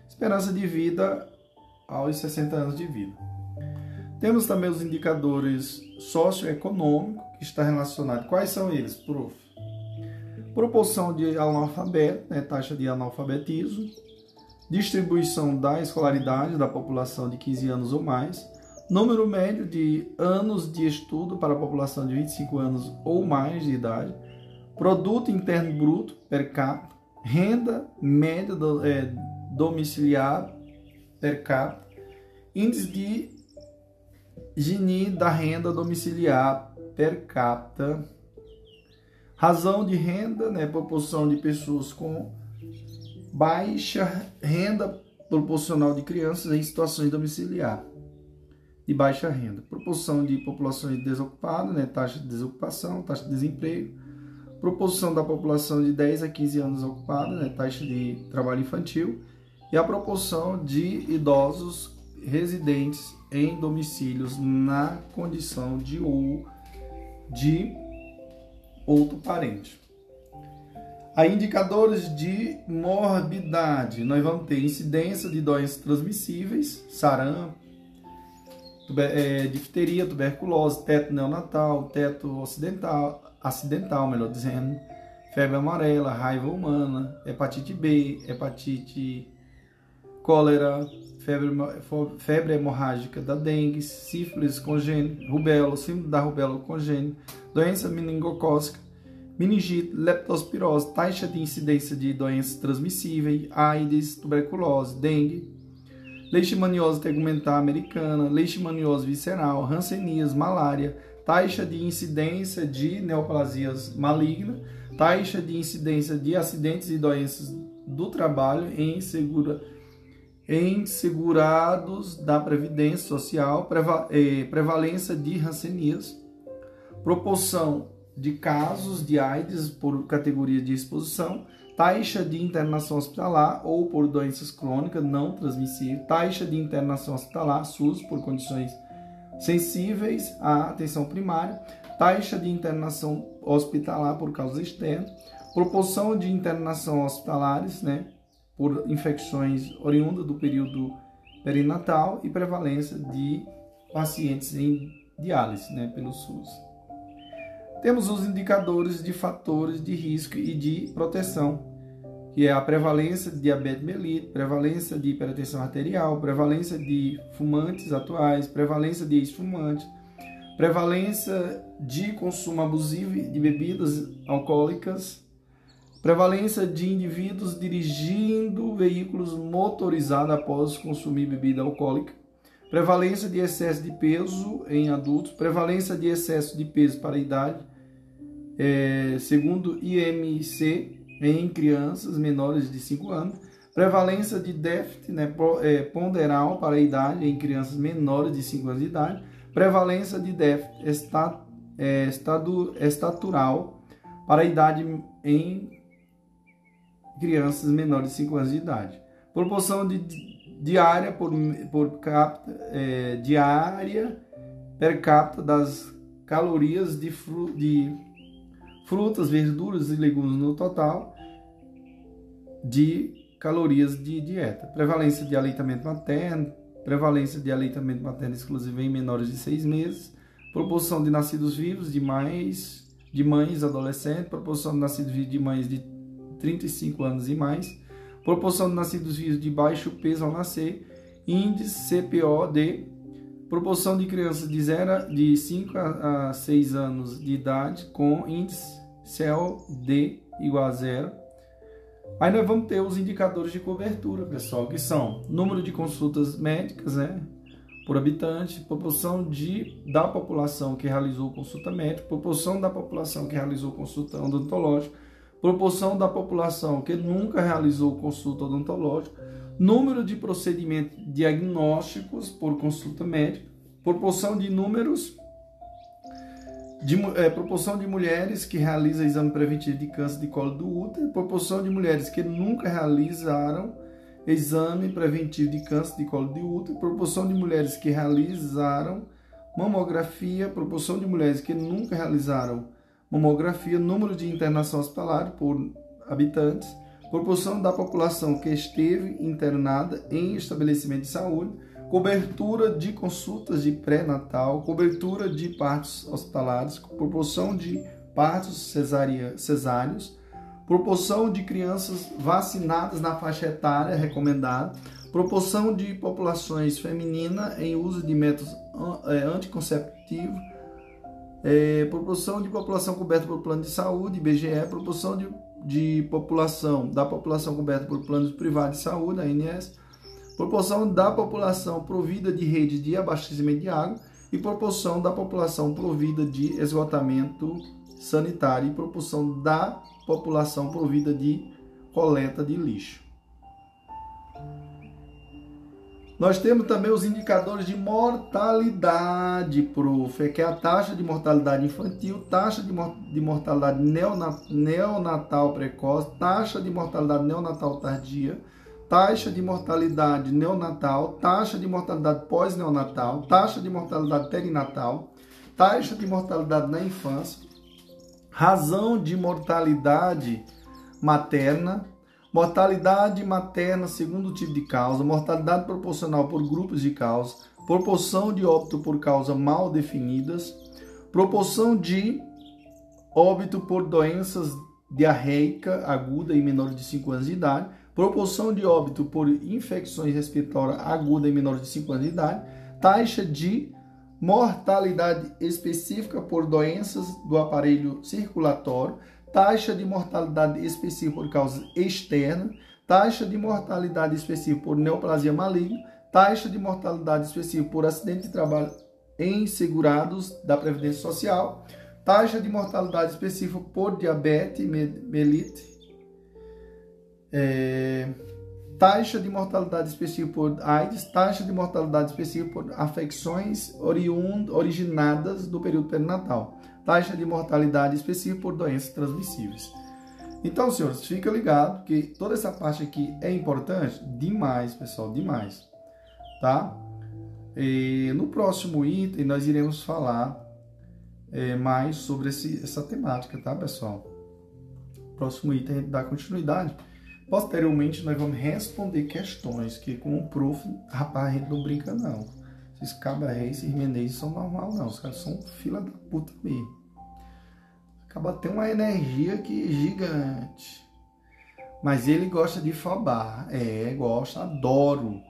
Esperança de vida aos 60 anos de vida. Temos também os indicadores socioeconômicos que está relacionado. Quais são eles, prof? Proporção de analfabeto, né, taxa de analfabetismo, distribuição da escolaridade da população de 15 anos ou mais, número médio de anos de estudo para a população de 25 anos ou mais de idade, produto interno bruto per capita, renda média do, é, domiciliar per capita, índice de Gini da renda domiciliar per capita, razão de renda, né, proporção de pessoas com baixa renda proporcional de crianças em situações domiciliar de baixa renda, proporção de populações desocupadas, né, taxa de desocupação, taxa de desemprego, proporção da população de 10 a 15 anos ocupada, né, taxa de trabalho infantil, e a proporção de idosos residentes em domicílios na condição de ou de outro parente. A indicadores de morbidade, nós vamos ter incidência de doenças transmissíveis, sarampo, tuber, é, difteria, tuberculose, teto neonatal, teto ocidental, acidental, melhor dizendo, febre amarela, raiva humana, hepatite B, hepatite cólera, febre, febre hemorrágica da dengue, sífilis congênita, rubéola, síndrome da rubéola congênita, doença meningocócica, meningite, leptospirose, taxa de incidência de doenças transmissíveis, AIDS, tuberculose, dengue, leishmaniose tegumentar americana, leishmaniose visceral, hanseníase, malária, taxa de incidência de neoplasias malignas, taxa de incidência de acidentes e doenças do trabalho em, segura, em segurados da Previdência Social, eh, prevalência de hanseníase, proporção de casos de AIDS por categoria de exposição, taxa de internação hospitalar ou por doenças crônicas não transmissíveis, taxa de internação hospitalar SUS por condições sensíveis à atenção primária, taxa de internação hospitalar por causas externas, proporção de internação hospitalares, né, por infecções oriundas do período perinatal e prevalência de pacientes em diálise, né, pelo SUS. Temos os indicadores de fatores de risco e de proteção, que é a prevalência de diabetes mellitus, prevalência de hipertensão arterial, prevalência de fumantes atuais, prevalência de ex-fumantes, prevalência de consumo abusivo de bebidas alcoólicas, prevalência de indivíduos dirigindo veículos motorizados após consumir bebida alcoólica, prevalência de excesso de peso em adultos, prevalência de excesso de peso para a idade, é, segundo IMC, em crianças menores de 5 anos, prevalência de déficit né, é, ponderal para a idade em crianças menores de 5 anos de idade, prevalência de déficit é, estatural para a idade em crianças menores de 5 anos de idade. Proporção de diária por, por capita, é, diária per capita das calorias de, fru, de frutas, verduras e legumes no total de calorias de dieta. Prevalência de aleitamento materno, prevalência de aleitamento materno exclusivo em menores de 6 meses, proporção de nascidos vivos de mais de mães adolescentes, proporção de nascidos vivos de mães de 35 anos e mais, proporção de nascidos vivos de baixo peso ao nascer, índice CPOD, proporção de crianças de, 0, de 5 a 6 anos de idade com índice CLD igual a zero. Aí nós vamos ter os indicadores de cobertura, pessoal, que são número de consultas médicas, né? por habitante, proporção de, da população que realizou consulta médica, proporção da população que realizou consulta odontológica, proporção da população que nunca realizou consulta odontológica, número de procedimentos diagnósticos por consulta médica, proporção de números de, é, proporção de mulheres que realizam exame preventivo de câncer de colo do útero, proporção de mulheres que nunca realizaram exame preventivo de câncer de colo de útero, proporção de mulheres que realizaram mamografia, proporção de mulheres que nunca realizaram mamografia, número de internação hospitalar por habitantes, proporção da população que esteve internada em estabelecimento de saúde, cobertura de consultas de pré-natal, cobertura de partos hospitalares, proporção de partos cesáreos, proporção de crianças vacinadas na faixa etária recomendada, proporção de populações femininas em uso de métodos é, anticonceptivos, é, proporção de população coberta por plano de saúde, IBGE, proporção de, de população da população coberta por planos privados de saúde, ANS, proporção da população provida de rede de abastecimento de água e proporção da população provida de esgotamento sanitário e proporção da população provida de coleta de lixo. Nós temos também os indicadores de mortalidade, prof, que é a taxa de mortalidade infantil, taxa de, mortalidade neonatal precoce, taxa de mortalidade neonatal tardia, taxa de mortalidade neonatal, taxa de mortalidade pós-neonatal, taxa de mortalidade perinatal, taxa de mortalidade na infância, razão de mortalidade materna, mortalidade materna segundo tipo de causa, mortalidade proporcional por grupos de causa, proporção de óbito por causa mal definidas, proporção de óbito por doenças diarreica aguda em menores de 5 anos de idade, proporção de óbito por infecções respiratórias agudas em menores de 5 anos de idade, taxa de mortalidade específica por doenças do aparelho circulatório, taxa de mortalidade específica por causa externa, taxa de mortalidade específica por neoplasia maligna, taxa de mortalidade específica por acidente de trabalho em segurados da Previdência Social, taxa de mortalidade específica por diabetes melite, é, taxa de mortalidade específica por AIDS, taxa de mortalidade específica por afecções oriund, originadas do período perinatal, taxa de mortalidade específica por doenças transmissíveis. Então, senhores, fica ligado que toda essa parte aqui é importante demais, pessoal, demais, tá? E no próximo item nós iremos falar é, mais sobre esse, essa temática, tá, pessoal? Próximo item dá continuidade Posteriormente, nós vamos responder questões que, com o prof, rapaz, a gente não brinca, não. Esses cabra reis, esses menezes são normal, não. Os caras são fila da puta mesmo. Acaba tem uma energia que é gigante. Mas ele gosta de fabar. É, gosta, adoro.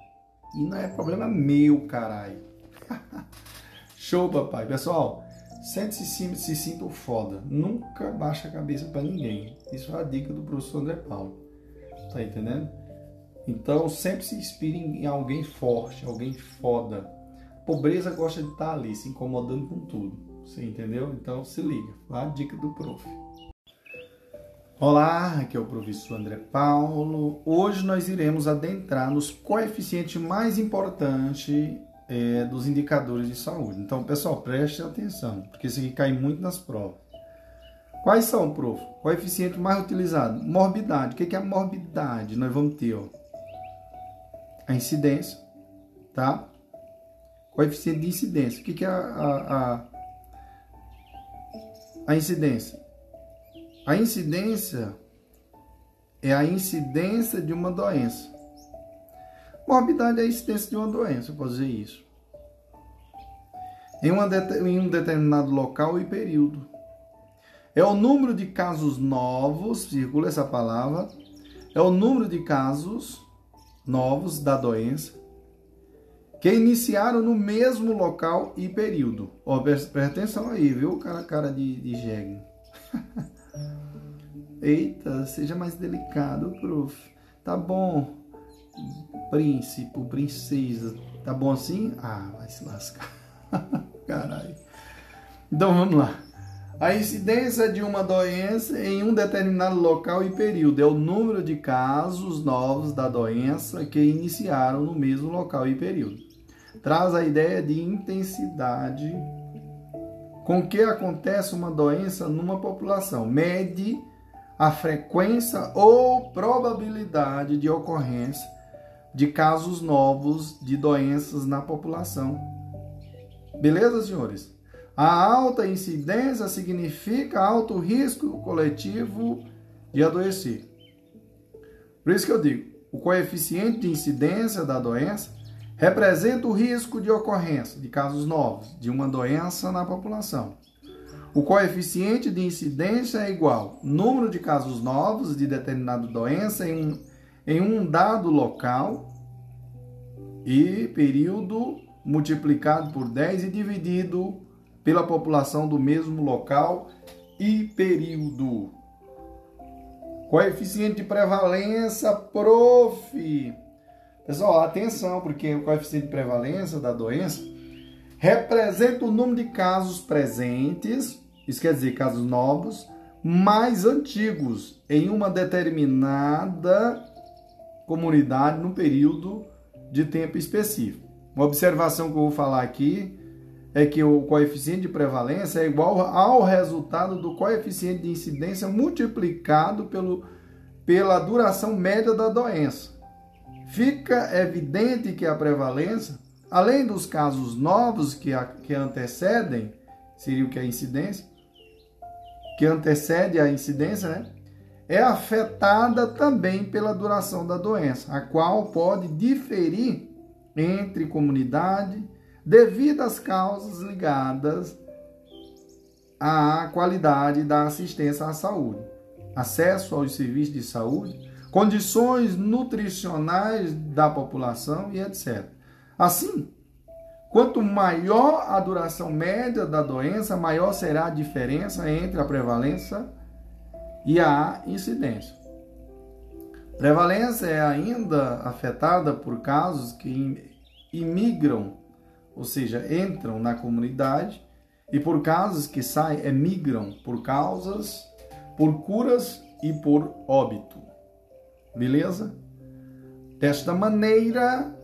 E não é problema meu, caralho. <laughs> Show, papai. Pessoal, sente-se se sinta foda. Nunca baixa a cabeça para ninguém. Isso é a dica do professor André Paulo. Tá entendendo? Então sempre se inspire em alguém forte, alguém foda. Pobreza gosta de estar tá ali, se incomodando com tudo. Você entendeu? Então se liga. A dica do prof. Olá, aqui é o professor André Paulo. Hoje nós iremos adentrar nos coeficientes mais importantes é, dos indicadores de saúde. Então, pessoal, preste atenção, porque isso aqui cai muito nas provas. Quais são, prof? Coeficiente mais utilizado? Morbidade. O que é a morbidade? Nós vamos ter ó, a incidência, tá? Coeficiente de incidência. O que é a, a, a, a incidência? A incidência é a incidência de uma doença. Morbidade é a incidência de uma doença, eu posso dizer isso. Em, uma, em um determinado local e período é o número de casos novos, circula essa palavra, é o número de casos novos da doença que iniciaram no mesmo local e período. Ó, presta atenção aí, viu, cara, cara de, de jegue. <laughs> Eita, seja mais delicado, prof. Tá bom, príncipe, princesa. Tá bom assim? Ah, vai se lascar. <laughs> Caralho. Então vamos lá. A incidência de uma doença em um determinado local e período é o número de casos novos da doença que iniciaram no mesmo local e período. Traz a ideia de intensidade com que acontece uma doença numa população. Mede a frequência ou probabilidade de ocorrência de casos novos de doenças na população. Beleza, senhores? A alta incidência significa alto risco coletivo de adoecer. Por isso que eu digo, o coeficiente de incidência da doença representa o risco de ocorrência de casos novos de uma doença na população. O coeficiente de incidência é igual número de casos novos de determinada doença em um, em um dado local e período multiplicado por 10 e dividido pela população do mesmo local e período. Coeficiente de prevalência, prof. Pessoal, atenção, porque o coeficiente de prevalência da doença representa o número de casos presentes, isso quer dizer casos novos, mais antigos em uma determinada comunidade no período de tempo específico. Uma observação que eu vou falar aqui é que o coeficiente de prevalência é igual ao resultado do coeficiente de incidência multiplicado pelo, pela duração média da doença. Fica evidente que a prevalência, além dos casos novos que, a, que antecedem, seria o que é a incidência, que antecede a incidência, né? é afetada também pela duração da doença, a qual pode diferir entre comunidade devido às causas ligadas à qualidade da assistência à saúde, acesso aos serviços de saúde, condições nutricionais da população e etc. Assim, quanto maior a duração média da doença, maior será a diferença entre a prevalência e a incidência. Prevalência é ainda afetada por casos que imigram ou seja, entram na comunidade, e por casos que saem, emigram por causas, por curas e por óbito. Beleza? Desta maneira,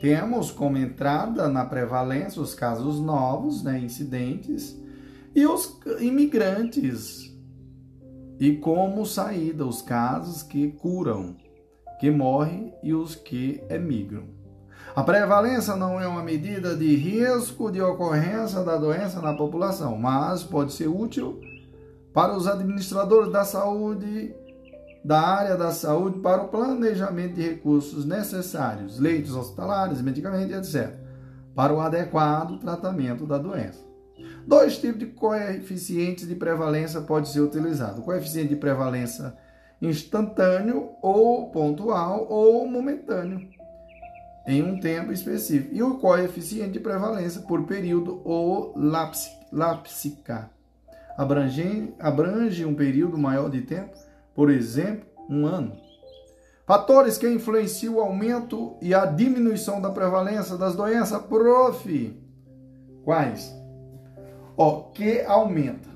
temos como entrada na prevalência os casos novos, né, incidentes, e os imigrantes. E como saída, os casos que curam, que morrem e os que emigram. A prevalência não é uma medida de risco de ocorrência da doença na população, mas pode ser útil para os administradores da saúde, da área da saúde, para o planejamento de recursos necessários, leitos hospitalares, medicamentos, etc., para o adequado tratamento da doença. Dois tipos de coeficientes de prevalência podem ser utilizados: o coeficiente de prevalência instantâneo ou pontual ou momentâneo em um tempo específico, e o coeficiente de prevalência por período ou lápsica. Abrange, abrange um período maior de tempo, por exemplo, um ano. Fatores que influenciam o aumento e a diminuição da prevalência das doenças, prof. Quais? Ó, que aumenta.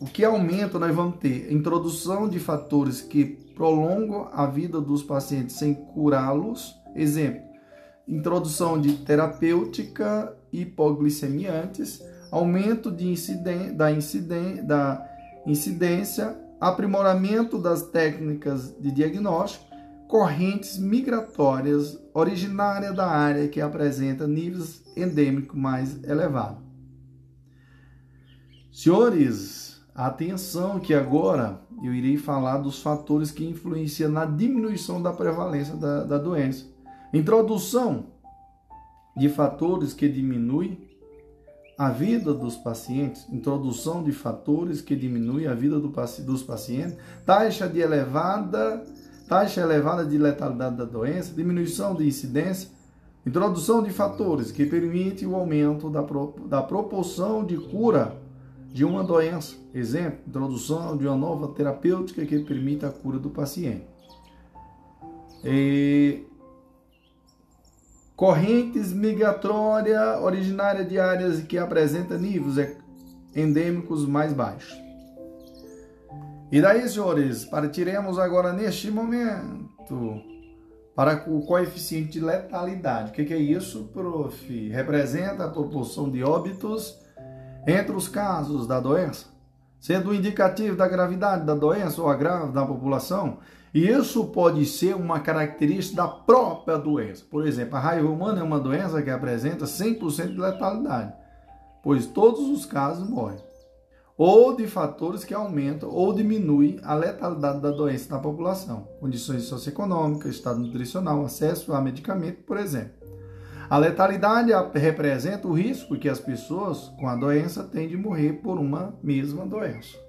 O que aumenta, nós vamos ter introdução de fatores que prolongam a vida dos pacientes sem curá-los. Exemplo, introdução de terapêutica hipoglicemiantes, aumento de inciden da, inciden da incidência, aprimoramento das técnicas de diagnóstico, correntes migratórias originárias da área que apresenta níveis endêmicos mais elevados. Senhores, atenção que agora eu irei falar dos fatores que influenciam na diminuição da prevalência da, da doença Introdução de fatores que diminuem a vida dos pacientes, introdução de fatores que diminuem a vida do, dos pacientes, taxa de elevada, taxa elevada de letalidade da doença, diminuição de incidência, introdução de fatores que permitem o aumento da, da proporção de cura de uma doença. Exemplo, introdução de uma nova terapêutica que permita a cura do paciente. E correntes migratórias originárias de áreas que apresentam níveis endêmicos mais baixos. E daí, senhores, partiremos agora neste momento para o coeficiente de letalidade. O que, é isso, prof? Representa a proporção de óbitos entre os casos da doença, sendo indicativo da gravidade da doença ou agravo da população e isso pode ser uma característica da própria doença. Por exemplo, a raiva humana é uma doença que apresenta 100% de letalidade, pois todos os casos morrem. Ou de fatores que aumentam ou diminuem a letalidade da doença na população, condições socioeconômicas, estado nutricional, acesso a medicamento, por exemplo. A letalidade representa o risco que as pessoas com a doença têm de morrer por uma mesma doença.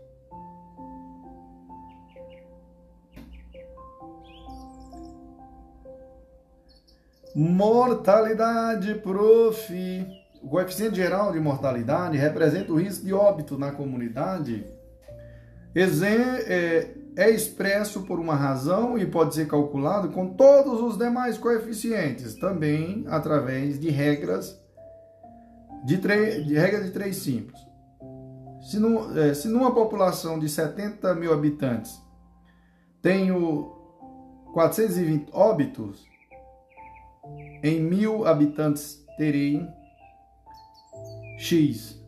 Mortalidade, prof. O coeficiente geral de mortalidade representa o risco de óbito na comunidade. É, é expresso por uma razão e pode ser calculado com todos os demais coeficientes, também através de regras de, de regra de três simples. Se, é, se numa população de 70 mil habitantes tenho 420 óbitos, em mil habitantes terei X,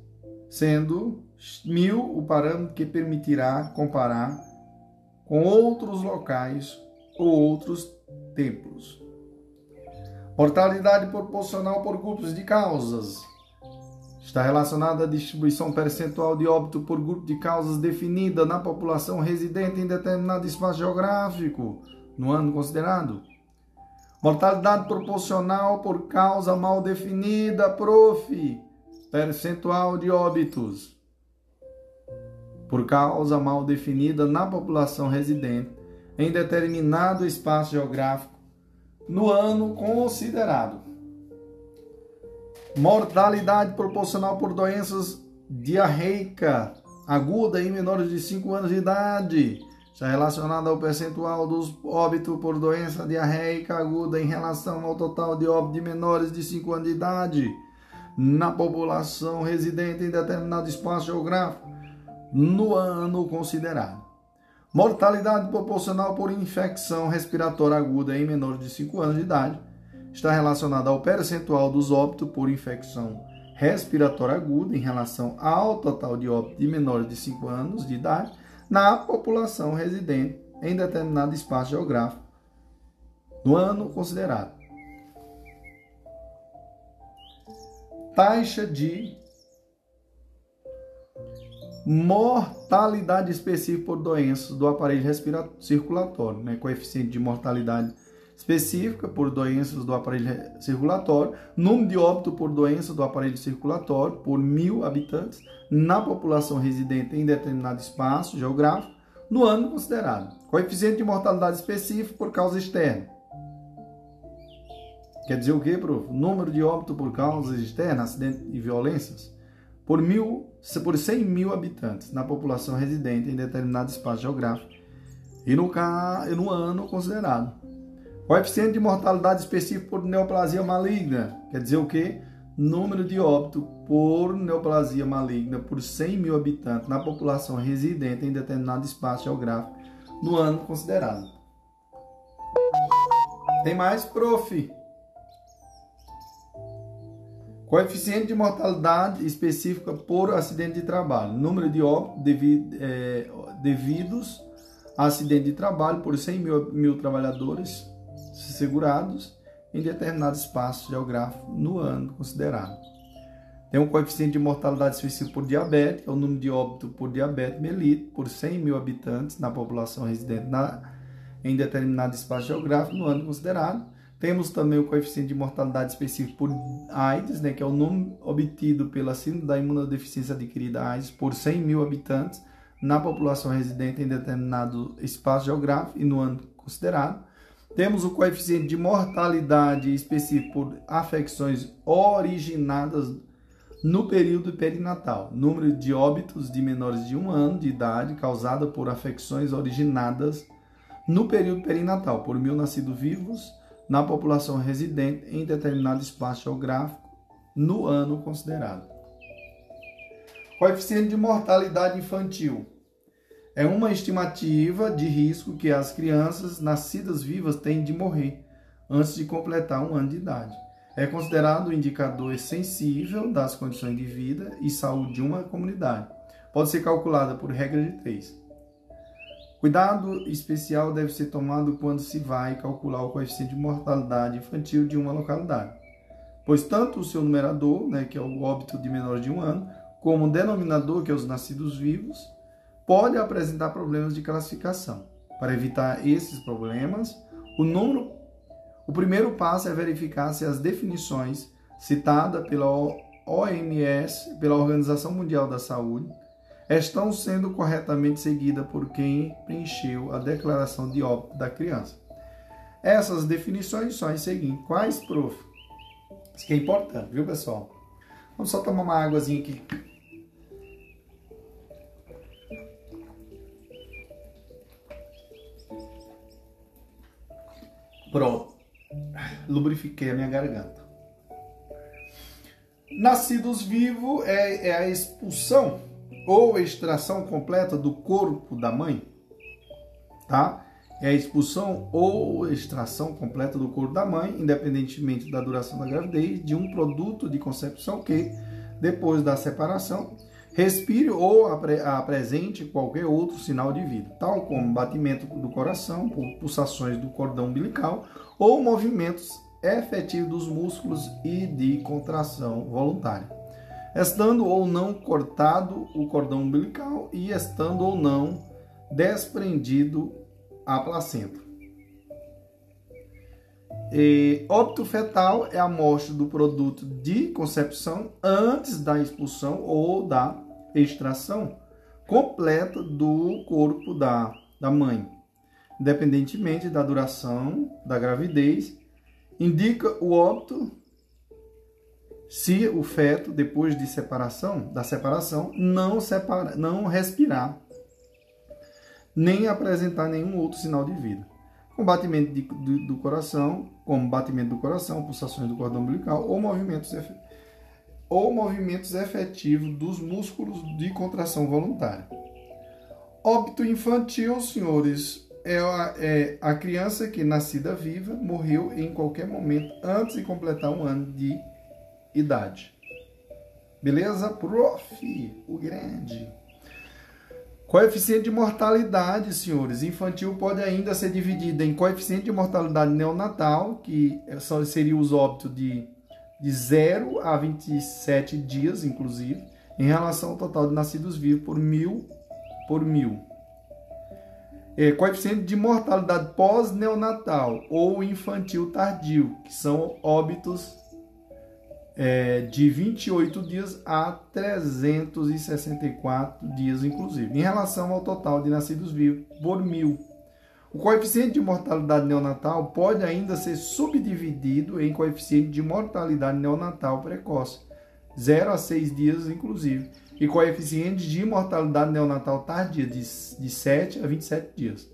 sendo mil o parâmetro que permitirá comparar com outros locais ou outros templos. Mortalidade proporcional por grupos de causas. Está relacionada à distribuição percentual de óbito por grupo de causas definida na população residente em determinado espaço geográfico no ano considerado. Mortalidade proporcional por causa mal definida, prof. Percentual de óbitos. Por causa mal definida na população residente em determinado espaço geográfico no ano considerado. Mortalidade proporcional por doenças diarreica aguda em menores de 5 anos de idade está relacionada ao percentual dos óbitos por doença diarreica aguda em relação ao total de óbitos de menores de 5 anos de idade na população residente em determinado espaço geográfico no ano considerado. Mortalidade proporcional por infecção respiratória aguda em menores de 5 anos de idade está relacionada ao percentual dos óbitos por infecção respiratória aguda em relação ao total de óbitos de menores de 5 anos de idade na população residente em determinado espaço geográfico no ano considerado. Taxa de mortalidade específica por doenças do aparelho respiratório circulatório, né? coeficiente de mortalidade por doenças do aparelho circulatório, número de óbito por doença do aparelho circulatório por mil habitantes na população residente em determinado espaço geográfico no ano considerado. Coeficiente de mortalidade específico por causa externa. Quer dizer o quê, prof? Número de óbito por causas externas, acidentes e violências, por, mil, por 100 mil habitantes na população residente em determinado espaço geográfico e no, no ano considerado. Coeficiente de mortalidade específico por neoplasia maligna. Quer dizer o quê? Número de óbito por neoplasia maligna por 100 mil habitantes na população residente em determinado espaço geográfico no ano considerado. Tem mais, prof. Coeficiente de mortalidade específica por acidente de trabalho. Número de óbitos devido, é, devidos a acidente de trabalho por 100 mil, mil trabalhadores segurados em determinado espaço geográfico no ano considerado. Tem um coeficiente de mortalidade específico por diabetes, é o número de óbito por diabetes mellitus por 100 mil habitantes na população residente na, em determinado espaço geográfico no ano considerado. Temos também o coeficiente de mortalidade específico por AIDS, né, que é o número obtido pela síndrome da imunodeficiência adquirida AIDS por 100 mil habitantes na população residente em determinado espaço geográfico e no ano considerado. Temos o coeficiente de mortalidade específico por afecções originadas no período perinatal, número de óbitos de menores de um ano de idade causada por afecções originadas no período perinatal por mil nascidos vivos na população residente em determinado espaço geográfico no ano considerado. Coeficiente de mortalidade infantil é uma estimativa de risco que as crianças nascidas vivas têm de morrer antes de completar um ano de idade. É considerado um indicador sensível das condições de vida e saúde de uma comunidade. Pode ser calculada por regra de três. Cuidado especial deve ser tomado quando se vai calcular o coeficiente de mortalidade infantil de uma localidade, pois tanto o seu numerador, né, que é o óbito de menor de um ano, como o denominador, que é os nascidos vivos, pode apresentar problemas de classificação. Para evitar esses problemas, o número o primeiro passo é verificar se as definições citadas pela OMS, pela Organização Mundial da Saúde, estão sendo corretamente seguidas por quem preencheu a declaração de óbito da criança. Essas definições são as seguintes. Quais, prof? Isso que é importante, viu, pessoal? Vamos só tomar uma águazinha aqui. Pronto. Lubrifiquei a minha garganta. Nascidos vivos é, é a expulsão ou extração completa do corpo da mãe, tá? É a expulsão ou extração completa do corpo da mãe, independentemente da duração da gravidez, de um produto de concepção que, depois da separação, respire ou apresente qualquer outro sinal de vida, tal como batimento do coração, pulsações do cordão umbilical ou movimentos efetivos dos músculos e de contração voluntária estando ou não cortado o cordão umbilical e estando ou não desprendido a placenta. E, óbito fetal é a morte do produto de concepção antes da expulsão ou da extração completa do corpo da, da mãe, independentemente da duração da gravidez, indica o óbito se o feto, depois de separação, da separação, não, separa, não respirar, nem apresentar nenhum outro sinal de vida. Com batimento de, do, coração, como batimento do coração, pulsações do cordão umbilical ou movimentos, ou movimentos efetivos dos músculos de contração voluntária. Óbito infantil, senhores, é a, é a criança que, nascida viva, morreu em qualquer momento antes de completar um ano de idade. Beleza? Prof, o grande. Coeficiente de mortalidade, senhores, infantil pode ainda ser dividido em coeficiente de mortalidade neonatal, que seria os óbitos de, de 0 a 27 dias, inclusive, em relação ao total de nascidos vivos por mil por mil. É, coeficiente de mortalidade pós-neonatal ou infantil tardio, que são óbitos é, de 28 dias a 364 dias, inclusive, em relação ao total de nascidos vivos por mil. O coeficiente de mortalidade neonatal pode ainda ser subdividido em coeficiente de mortalidade neonatal precoce, 0 a 6 dias, inclusive, e coeficiente de mortalidade neonatal tardia, de, de 7 a 27 dias.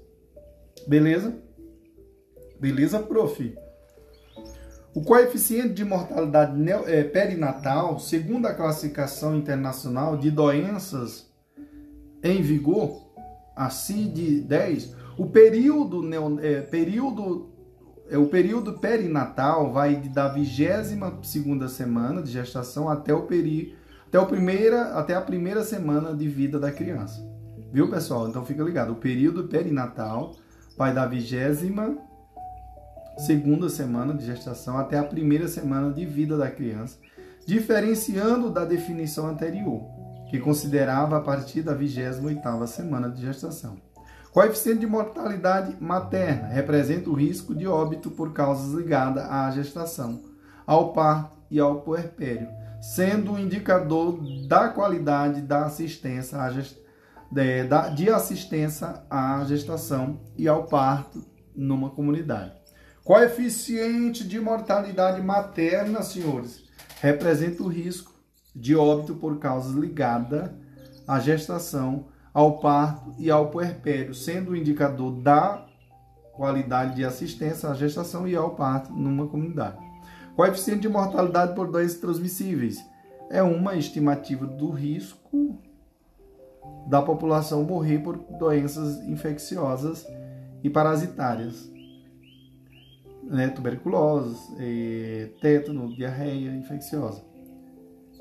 Beleza? Beleza, prof? O coeficiente de mortalidade é, perinatal, segundo a classificação internacional de doenças em vigor, a CID-10, o período, é, período é, o período perinatal vai da 22 semana de gestação até o peri, até, o primeira, até a primeira semana de vida da criança. Viu, pessoal? Então fica ligado. O período perinatal vai da 20 segunda semana de gestação até a primeira semana de vida da criança, diferenciando da definição anterior, que considerava a partir da 28ª semana de gestação. Coeficiente de mortalidade materna representa o risco de óbito por causas ligadas à gestação, ao parto e ao puerpério, sendo um indicador da qualidade da assistência à gest... de assistência à gestação e ao parto numa comunidade. Coeficiente de mortalidade materna, senhores, representa o risco de óbito por causas ligadas à gestação, ao parto e ao puerpério, sendo o indicador da qualidade de assistência à gestação e ao parto numa comunidade. Coeficiente de mortalidade por doenças transmissíveis é uma estimativa do risco da população morrer por doenças infecciosas e parasitárias, né? tuberculose, eh, tétano, diarreia infecciosa,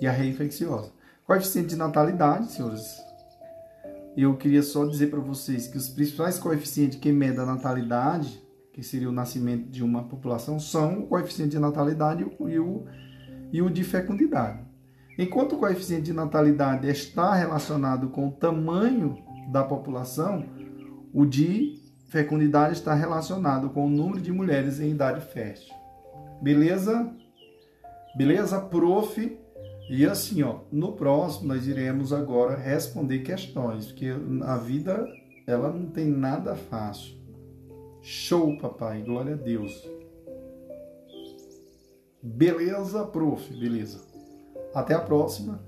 diarreia infecciosa. Coeficiente de natalidade, senhores, eu queria só dizer para vocês que os principais coeficientes que medem a natalidade, que seria o nascimento de uma população, são o coeficiente de natalidade e o, e o de fecundidade. Enquanto o coeficiente de natalidade está relacionado com o tamanho da população, o de fecundidade está relacionado com o número de mulheres em idade fértil. Beleza? Beleza, prof? E assim, ó, no próximo nós iremos agora responder questões, porque a vida ela não tem nada fácil. Show, papai, glória a Deus. Beleza, prof, beleza. Até a próxima.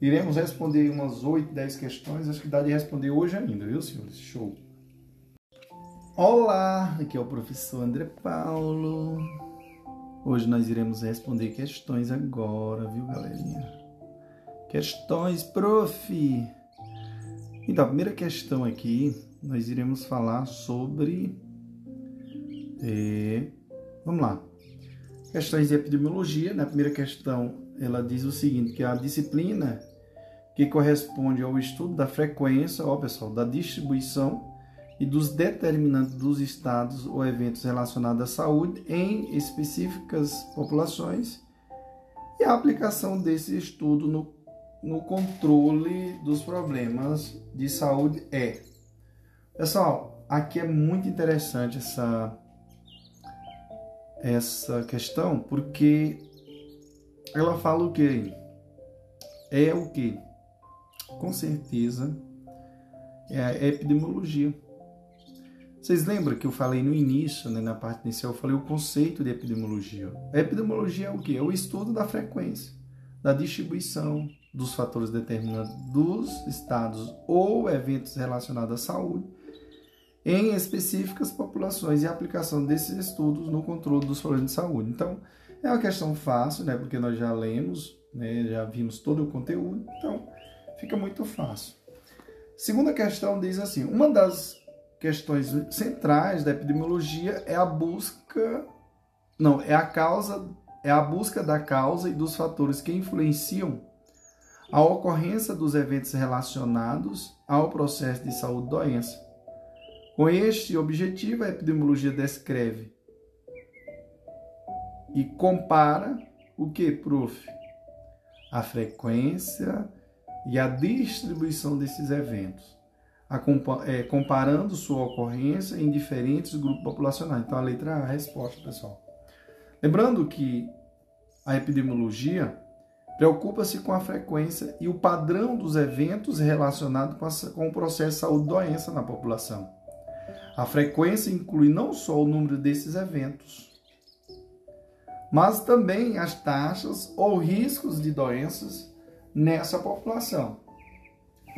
Iremos responder umas 8, 10 questões, acho que dá de responder hoje ainda, viu, senhores? Show. Olá, aqui é o professor André Paulo. Hoje nós iremos responder questões agora, viu, galerinha? Questões, prof. Então, a primeira questão aqui, nós iremos falar sobre. É, vamos lá. Questões de epidemiologia. Na né? primeira questão, ela diz o seguinte: que a disciplina que corresponde ao estudo da frequência, ó pessoal, da distribuição e dos determinantes dos estados ou eventos relacionados à saúde em específicas populações e a aplicação desse estudo no, no controle dos problemas de saúde é. Pessoal, aqui é muito interessante essa, essa questão porque ela fala o que? É o que? Com certeza é a epidemiologia. Vocês lembram que eu falei no início, né, na parte inicial, eu falei o conceito de epidemiologia. A epidemiologia é o quê? É o estudo da frequência, da distribuição dos fatores determinantes dos estados ou eventos relacionados à saúde em específicas populações e a aplicação desses estudos no controle dos problemas de saúde. Então, é uma questão fácil, né, porque nós já lemos, né, já vimos todo o conteúdo, então fica muito fácil. Segunda questão diz assim: uma das questões centrais da epidemiologia é a busca, não, é a causa, é a busca da causa e dos fatores que influenciam a ocorrência dos eventos relacionados ao processo de saúde-doença. Com este objetivo, a epidemiologia descreve e compara o que, prof? A frequência e a distribuição desses eventos comparando sua ocorrência em diferentes grupos populacionais. Então, a letra A é a resposta, pessoal. Lembrando que a epidemiologia preocupa-se com a frequência e o padrão dos eventos relacionados com o processo de saúde-doença na população. A frequência inclui não só o número desses eventos, mas também as taxas ou riscos de doenças nessa população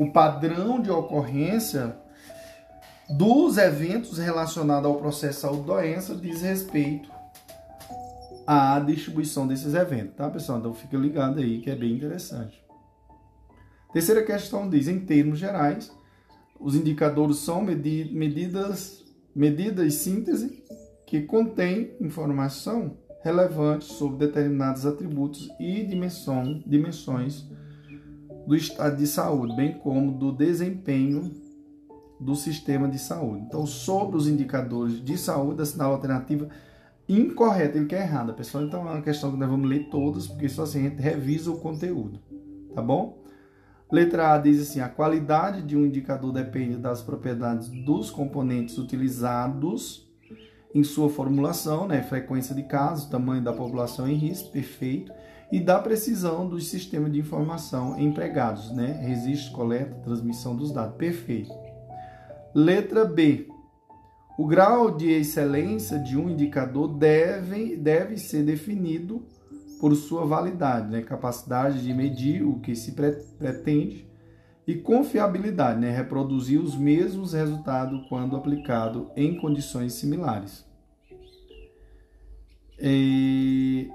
o padrão de ocorrência dos eventos relacionados ao processo de saúde-doença diz respeito à distribuição desses eventos, tá, pessoal? Então fica ligado aí que é bem interessante. Terceira questão diz, em termos gerais, os indicadores são medi medidas, medidas síntese que contêm informação relevante sobre determinados atributos e dimensão, dimensões do estado de saúde, bem como do desempenho do sistema de saúde. Então, sobre os indicadores de saúde, a sinal alternativa incorreta, ele quer errada, pessoal. Então, é uma questão que nós vamos ler todas, porque só assim a gente revisa o conteúdo, tá bom? Letra A diz assim: a qualidade de um indicador depende das propriedades dos componentes utilizados em sua formulação, né? frequência de casos, tamanho da população em risco, perfeito, e da precisão dos sistemas de informação empregados, né? registro, coleta, transmissão dos dados, perfeito. Letra B. O grau de excelência de um indicador deve, deve ser definido por sua validade, né? capacidade de medir o que se pretende e confiabilidade, né? reproduzir os mesmos resultados quando aplicado em condições similares. E...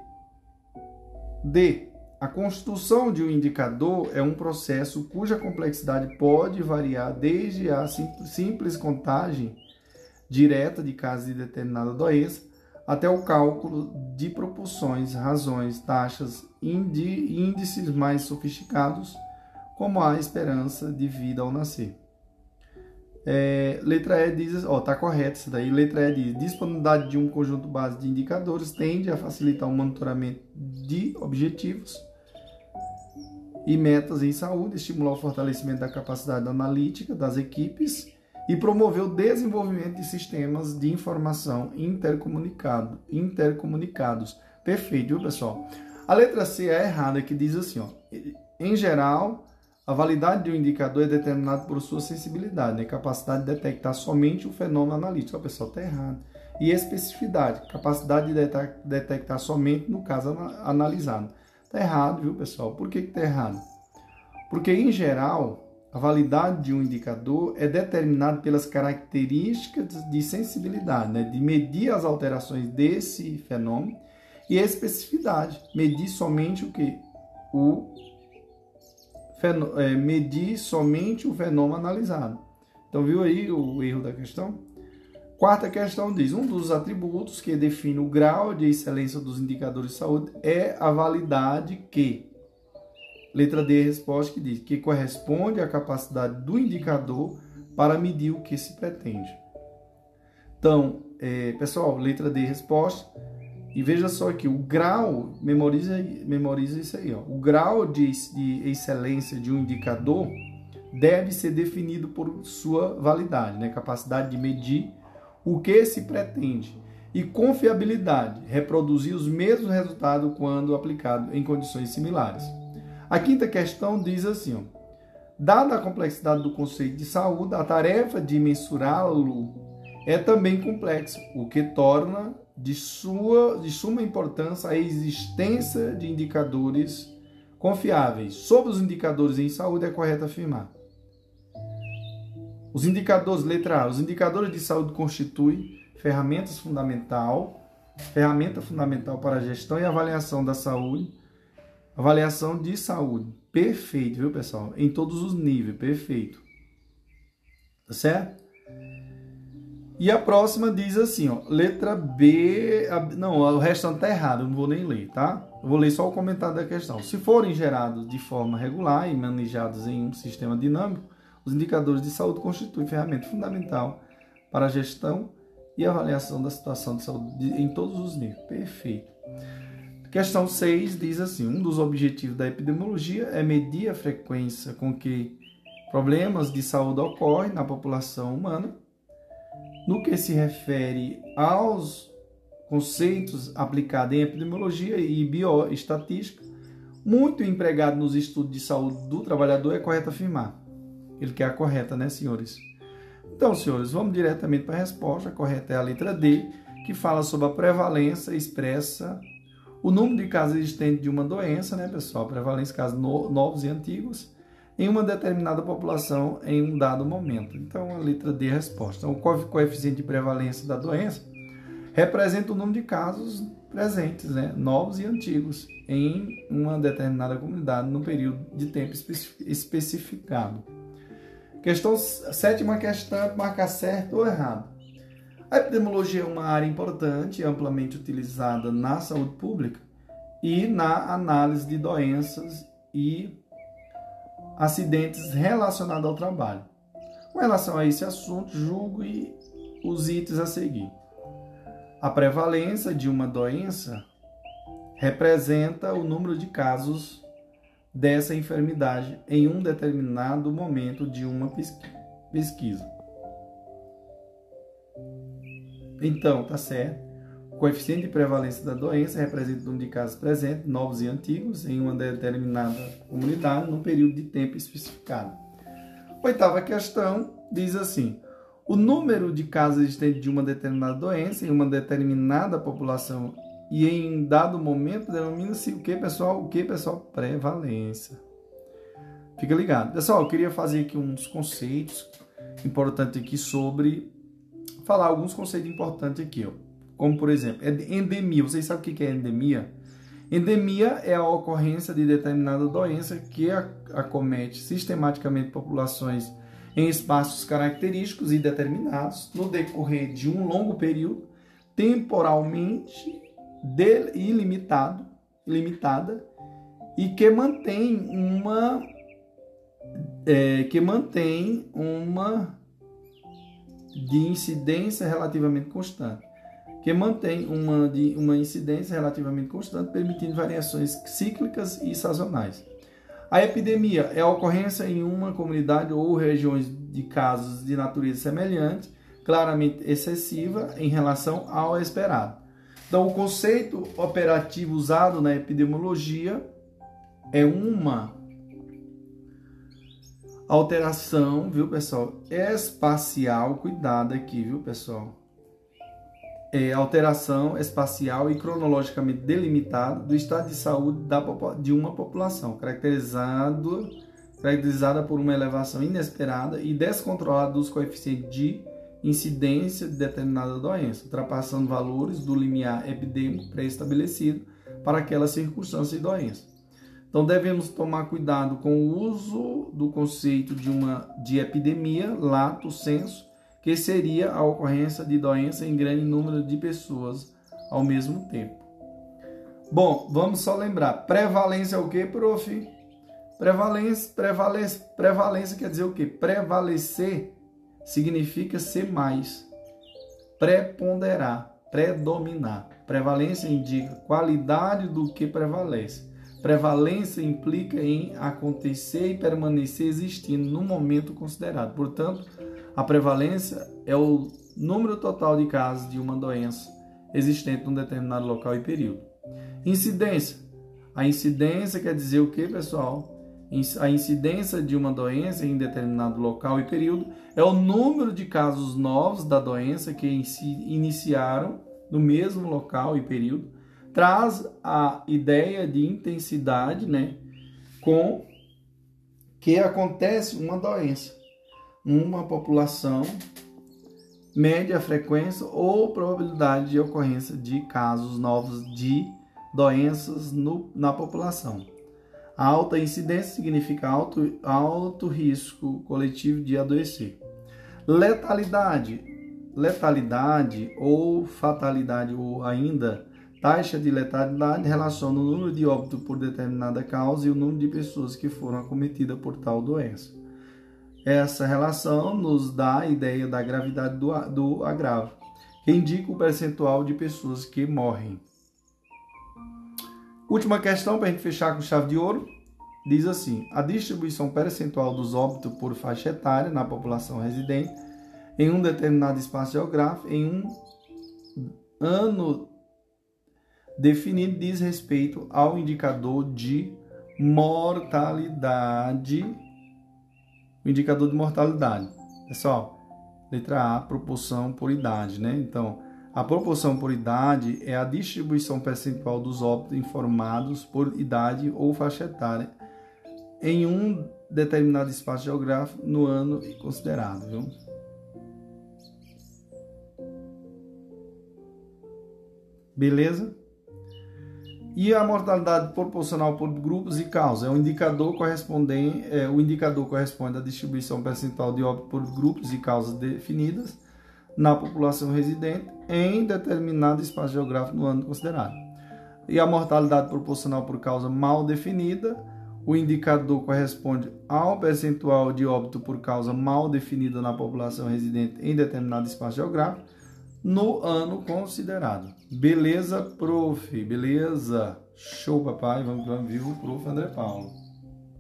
D. A construção de um indicador é um processo cuja complexidade pode variar desde a simples contagem direta de casos de determinada doença até o cálculo de proporções, razões, taxas, índices mais sofisticados, como a esperança de vida ao nascer. É, letra E diz, ó, tá correto isso daí. Letra E diz: disponibilidade de um conjunto base de indicadores tende a facilitar o monitoramento de objetivos e metas em saúde, estimular o fortalecimento da capacidade analítica das equipes e promover o desenvolvimento de sistemas de informação intercomunicado, intercomunicados. Perfeito, viu, pessoal? A letra C é errada, que diz assim, ó, em geral, a validade de um indicador é determinada por sua sensibilidade, né? capacidade de detectar somente o fenômeno analítico. Ó, pessoal, está errado. E especificidade, capacidade de detectar somente no caso analisado. Está errado, viu, pessoal? Por que está errado? Porque, em geral, a validade de um indicador é determinada pelas características de sensibilidade, né? de medir as alterações desse fenômeno e especificidade, medir somente o que? O é, medir somente o fenômeno analisado. Então, viu aí o erro da questão? Quarta questão diz: um dos atributos que define o grau de excelência dos indicadores de saúde é a validade que Letra D, resposta que diz que corresponde à capacidade do indicador para medir o que se pretende. Então, é, pessoal, letra D, resposta. E veja só aqui, o grau, memoriza, memoriza isso aí, ó, o grau de, de excelência de um indicador deve ser definido por sua validade, né? capacidade de medir o que se pretende e confiabilidade, reproduzir os mesmos resultados quando aplicado em condições similares. A quinta questão diz assim: ó, dada a complexidade do conceito de saúde, a tarefa de mensurá-lo é também complexa, o que torna de, sua, de suma importância a existência de indicadores confiáveis. Sobre os indicadores em saúde, é correto afirmar. Os indicadores, letra A, os indicadores de saúde constituem ferramentas fundamental, ferramenta fundamental para a gestão e avaliação da saúde Avaliação de saúde. Perfeito, viu, pessoal? Em todos os níveis, perfeito. Tá certo? E a próxima diz assim, ó, letra B, não, o restante tá errado, eu não vou nem ler, tá? Eu vou ler só o comentário da questão. Se forem gerados de forma regular e manejados em um sistema dinâmico, os indicadores de saúde constituem ferramenta fundamental para a gestão e avaliação da situação de saúde em todos os níveis. Perfeito. Questão 6 diz assim: um dos objetivos da epidemiologia é medir a frequência com que problemas de saúde ocorrem na população humana. No que se refere aos conceitos aplicados em epidemiologia e bioestatística, muito empregado nos estudos de saúde do trabalhador, é correto afirmar. Ele quer a correta, né, senhores? Então, senhores, vamos diretamente para a resposta. A correta é a letra D, que fala sobre a prevalência expressa o número de casos existentes de uma doença, né, pessoal, prevalência de casos no, novos e antigos, em uma determinada população em um dado momento. Então, a letra D é a resposta. O coeficiente de prevalência da doença representa o número de casos presentes, né, novos e antigos, em uma determinada comunidade no período de tempo especificado. Questão sétima questão, marcar certo ou errado. A epidemiologia é uma área importante amplamente utilizada na saúde pública e na análise de doenças e acidentes relacionados ao trabalho. Com relação a esse assunto, julgo e os itens a seguir. A prevalência de uma doença representa o número de casos dessa enfermidade em um determinado momento de uma pesquisa. Então, tá certo. Coeficiente de prevalência da doença representa o número de casos presentes, novos e antigos, em uma determinada comunidade, num período de tempo especificado. Oitava questão diz assim: o número de casos existentes de uma determinada doença em uma determinada população e em dado momento denomina-se o que, pessoal? O que, pessoal? Prevalência. Fica ligado. Pessoal, eu queria fazer aqui uns conceitos importantes aqui sobre falar alguns conceitos importantes aqui, ó. Como por exemplo, endemia. Vocês sabem o que é endemia? Endemia é a ocorrência de determinada doença que acomete sistematicamente populações em espaços característicos e determinados no decorrer de um longo período, temporalmente ilimitado, limitada e que mantém uma é, que mantém uma de incidência relativamente constante, que mantém uma, de, uma incidência relativamente constante, permitindo variações cíclicas e sazonais. A epidemia é a ocorrência em uma comunidade ou regiões de casos de natureza semelhante, claramente excessiva em relação ao esperado. Então, o conceito operativo usado na epidemiologia é uma alteração, viu, pessoal? Espacial, cuidado aqui, viu, pessoal? É alteração espacial e cronologicamente delimitada do estado de saúde da, de uma população, caracterizado, caracterizada por uma elevação inesperada e descontrolada dos coeficientes de incidência de determinada doença, ultrapassando valores do limiar epidêmico pré-estabelecido para aquela circunstância e doença. Então devemos tomar cuidado com o uso do conceito de uma de epidemia, lato senso, que seria a ocorrência de doença em grande número de pessoas ao mesmo tempo. Bom, vamos só lembrar, prevalência é o que, prof? Prevalência, prevalência, prevalência quer dizer o que? Prevalecer significa ser mais, preponderar, predominar. Prevalência indica qualidade do que prevalece. Prevalência implica em acontecer e permanecer existindo no momento considerado. Portanto, a prevalência é o número total de casos de uma doença existente num determinado local e período. Incidência. A incidência quer dizer o que, pessoal? A incidência de uma doença em determinado local e período é o número de casos novos da doença que iniciaram no mesmo local e período traz a ideia de intensidade, né, com que acontece uma doença, uma população, média frequência ou probabilidade de ocorrência de casos novos de doenças no, na população. Alta incidência significa alto, alto risco coletivo de adoecer. Letalidade. Letalidade ou fatalidade ou ainda taxa de letalidade relaciona o número de óbitos por determinada causa e o número de pessoas que foram acometidas por tal doença. Essa relação nos dá a ideia da gravidade do, do agravo, que indica o percentual de pessoas que morrem. Última questão para a gente fechar com chave de ouro. Diz assim: a distribuição percentual dos óbitos por faixa etária na população residente em um determinado espaço geográfico em um ano definido diz respeito ao indicador de mortalidade. O indicador de mortalidade. Pessoal, letra A, proporção por idade, né? Então, a proporção por idade é a distribuição percentual dos óbitos informados por idade ou faixa etária em um determinado espaço geográfico no ano considerado, viu? Beleza? E a mortalidade proporcional por grupos e causas? É o indicador correspondente, é, o indicador corresponde à distribuição percentual de óbito por grupos e causas definidas na população residente em determinado espaço geográfico no ano considerado. E a mortalidade proporcional por causa mal definida, o indicador corresponde ao percentual de óbito por causa mal definida na população residente em determinado espaço geográfico no ano considerado. Beleza, prof? Beleza? Show, papai. Vamos, vamos, vivo, prof. André Paulo.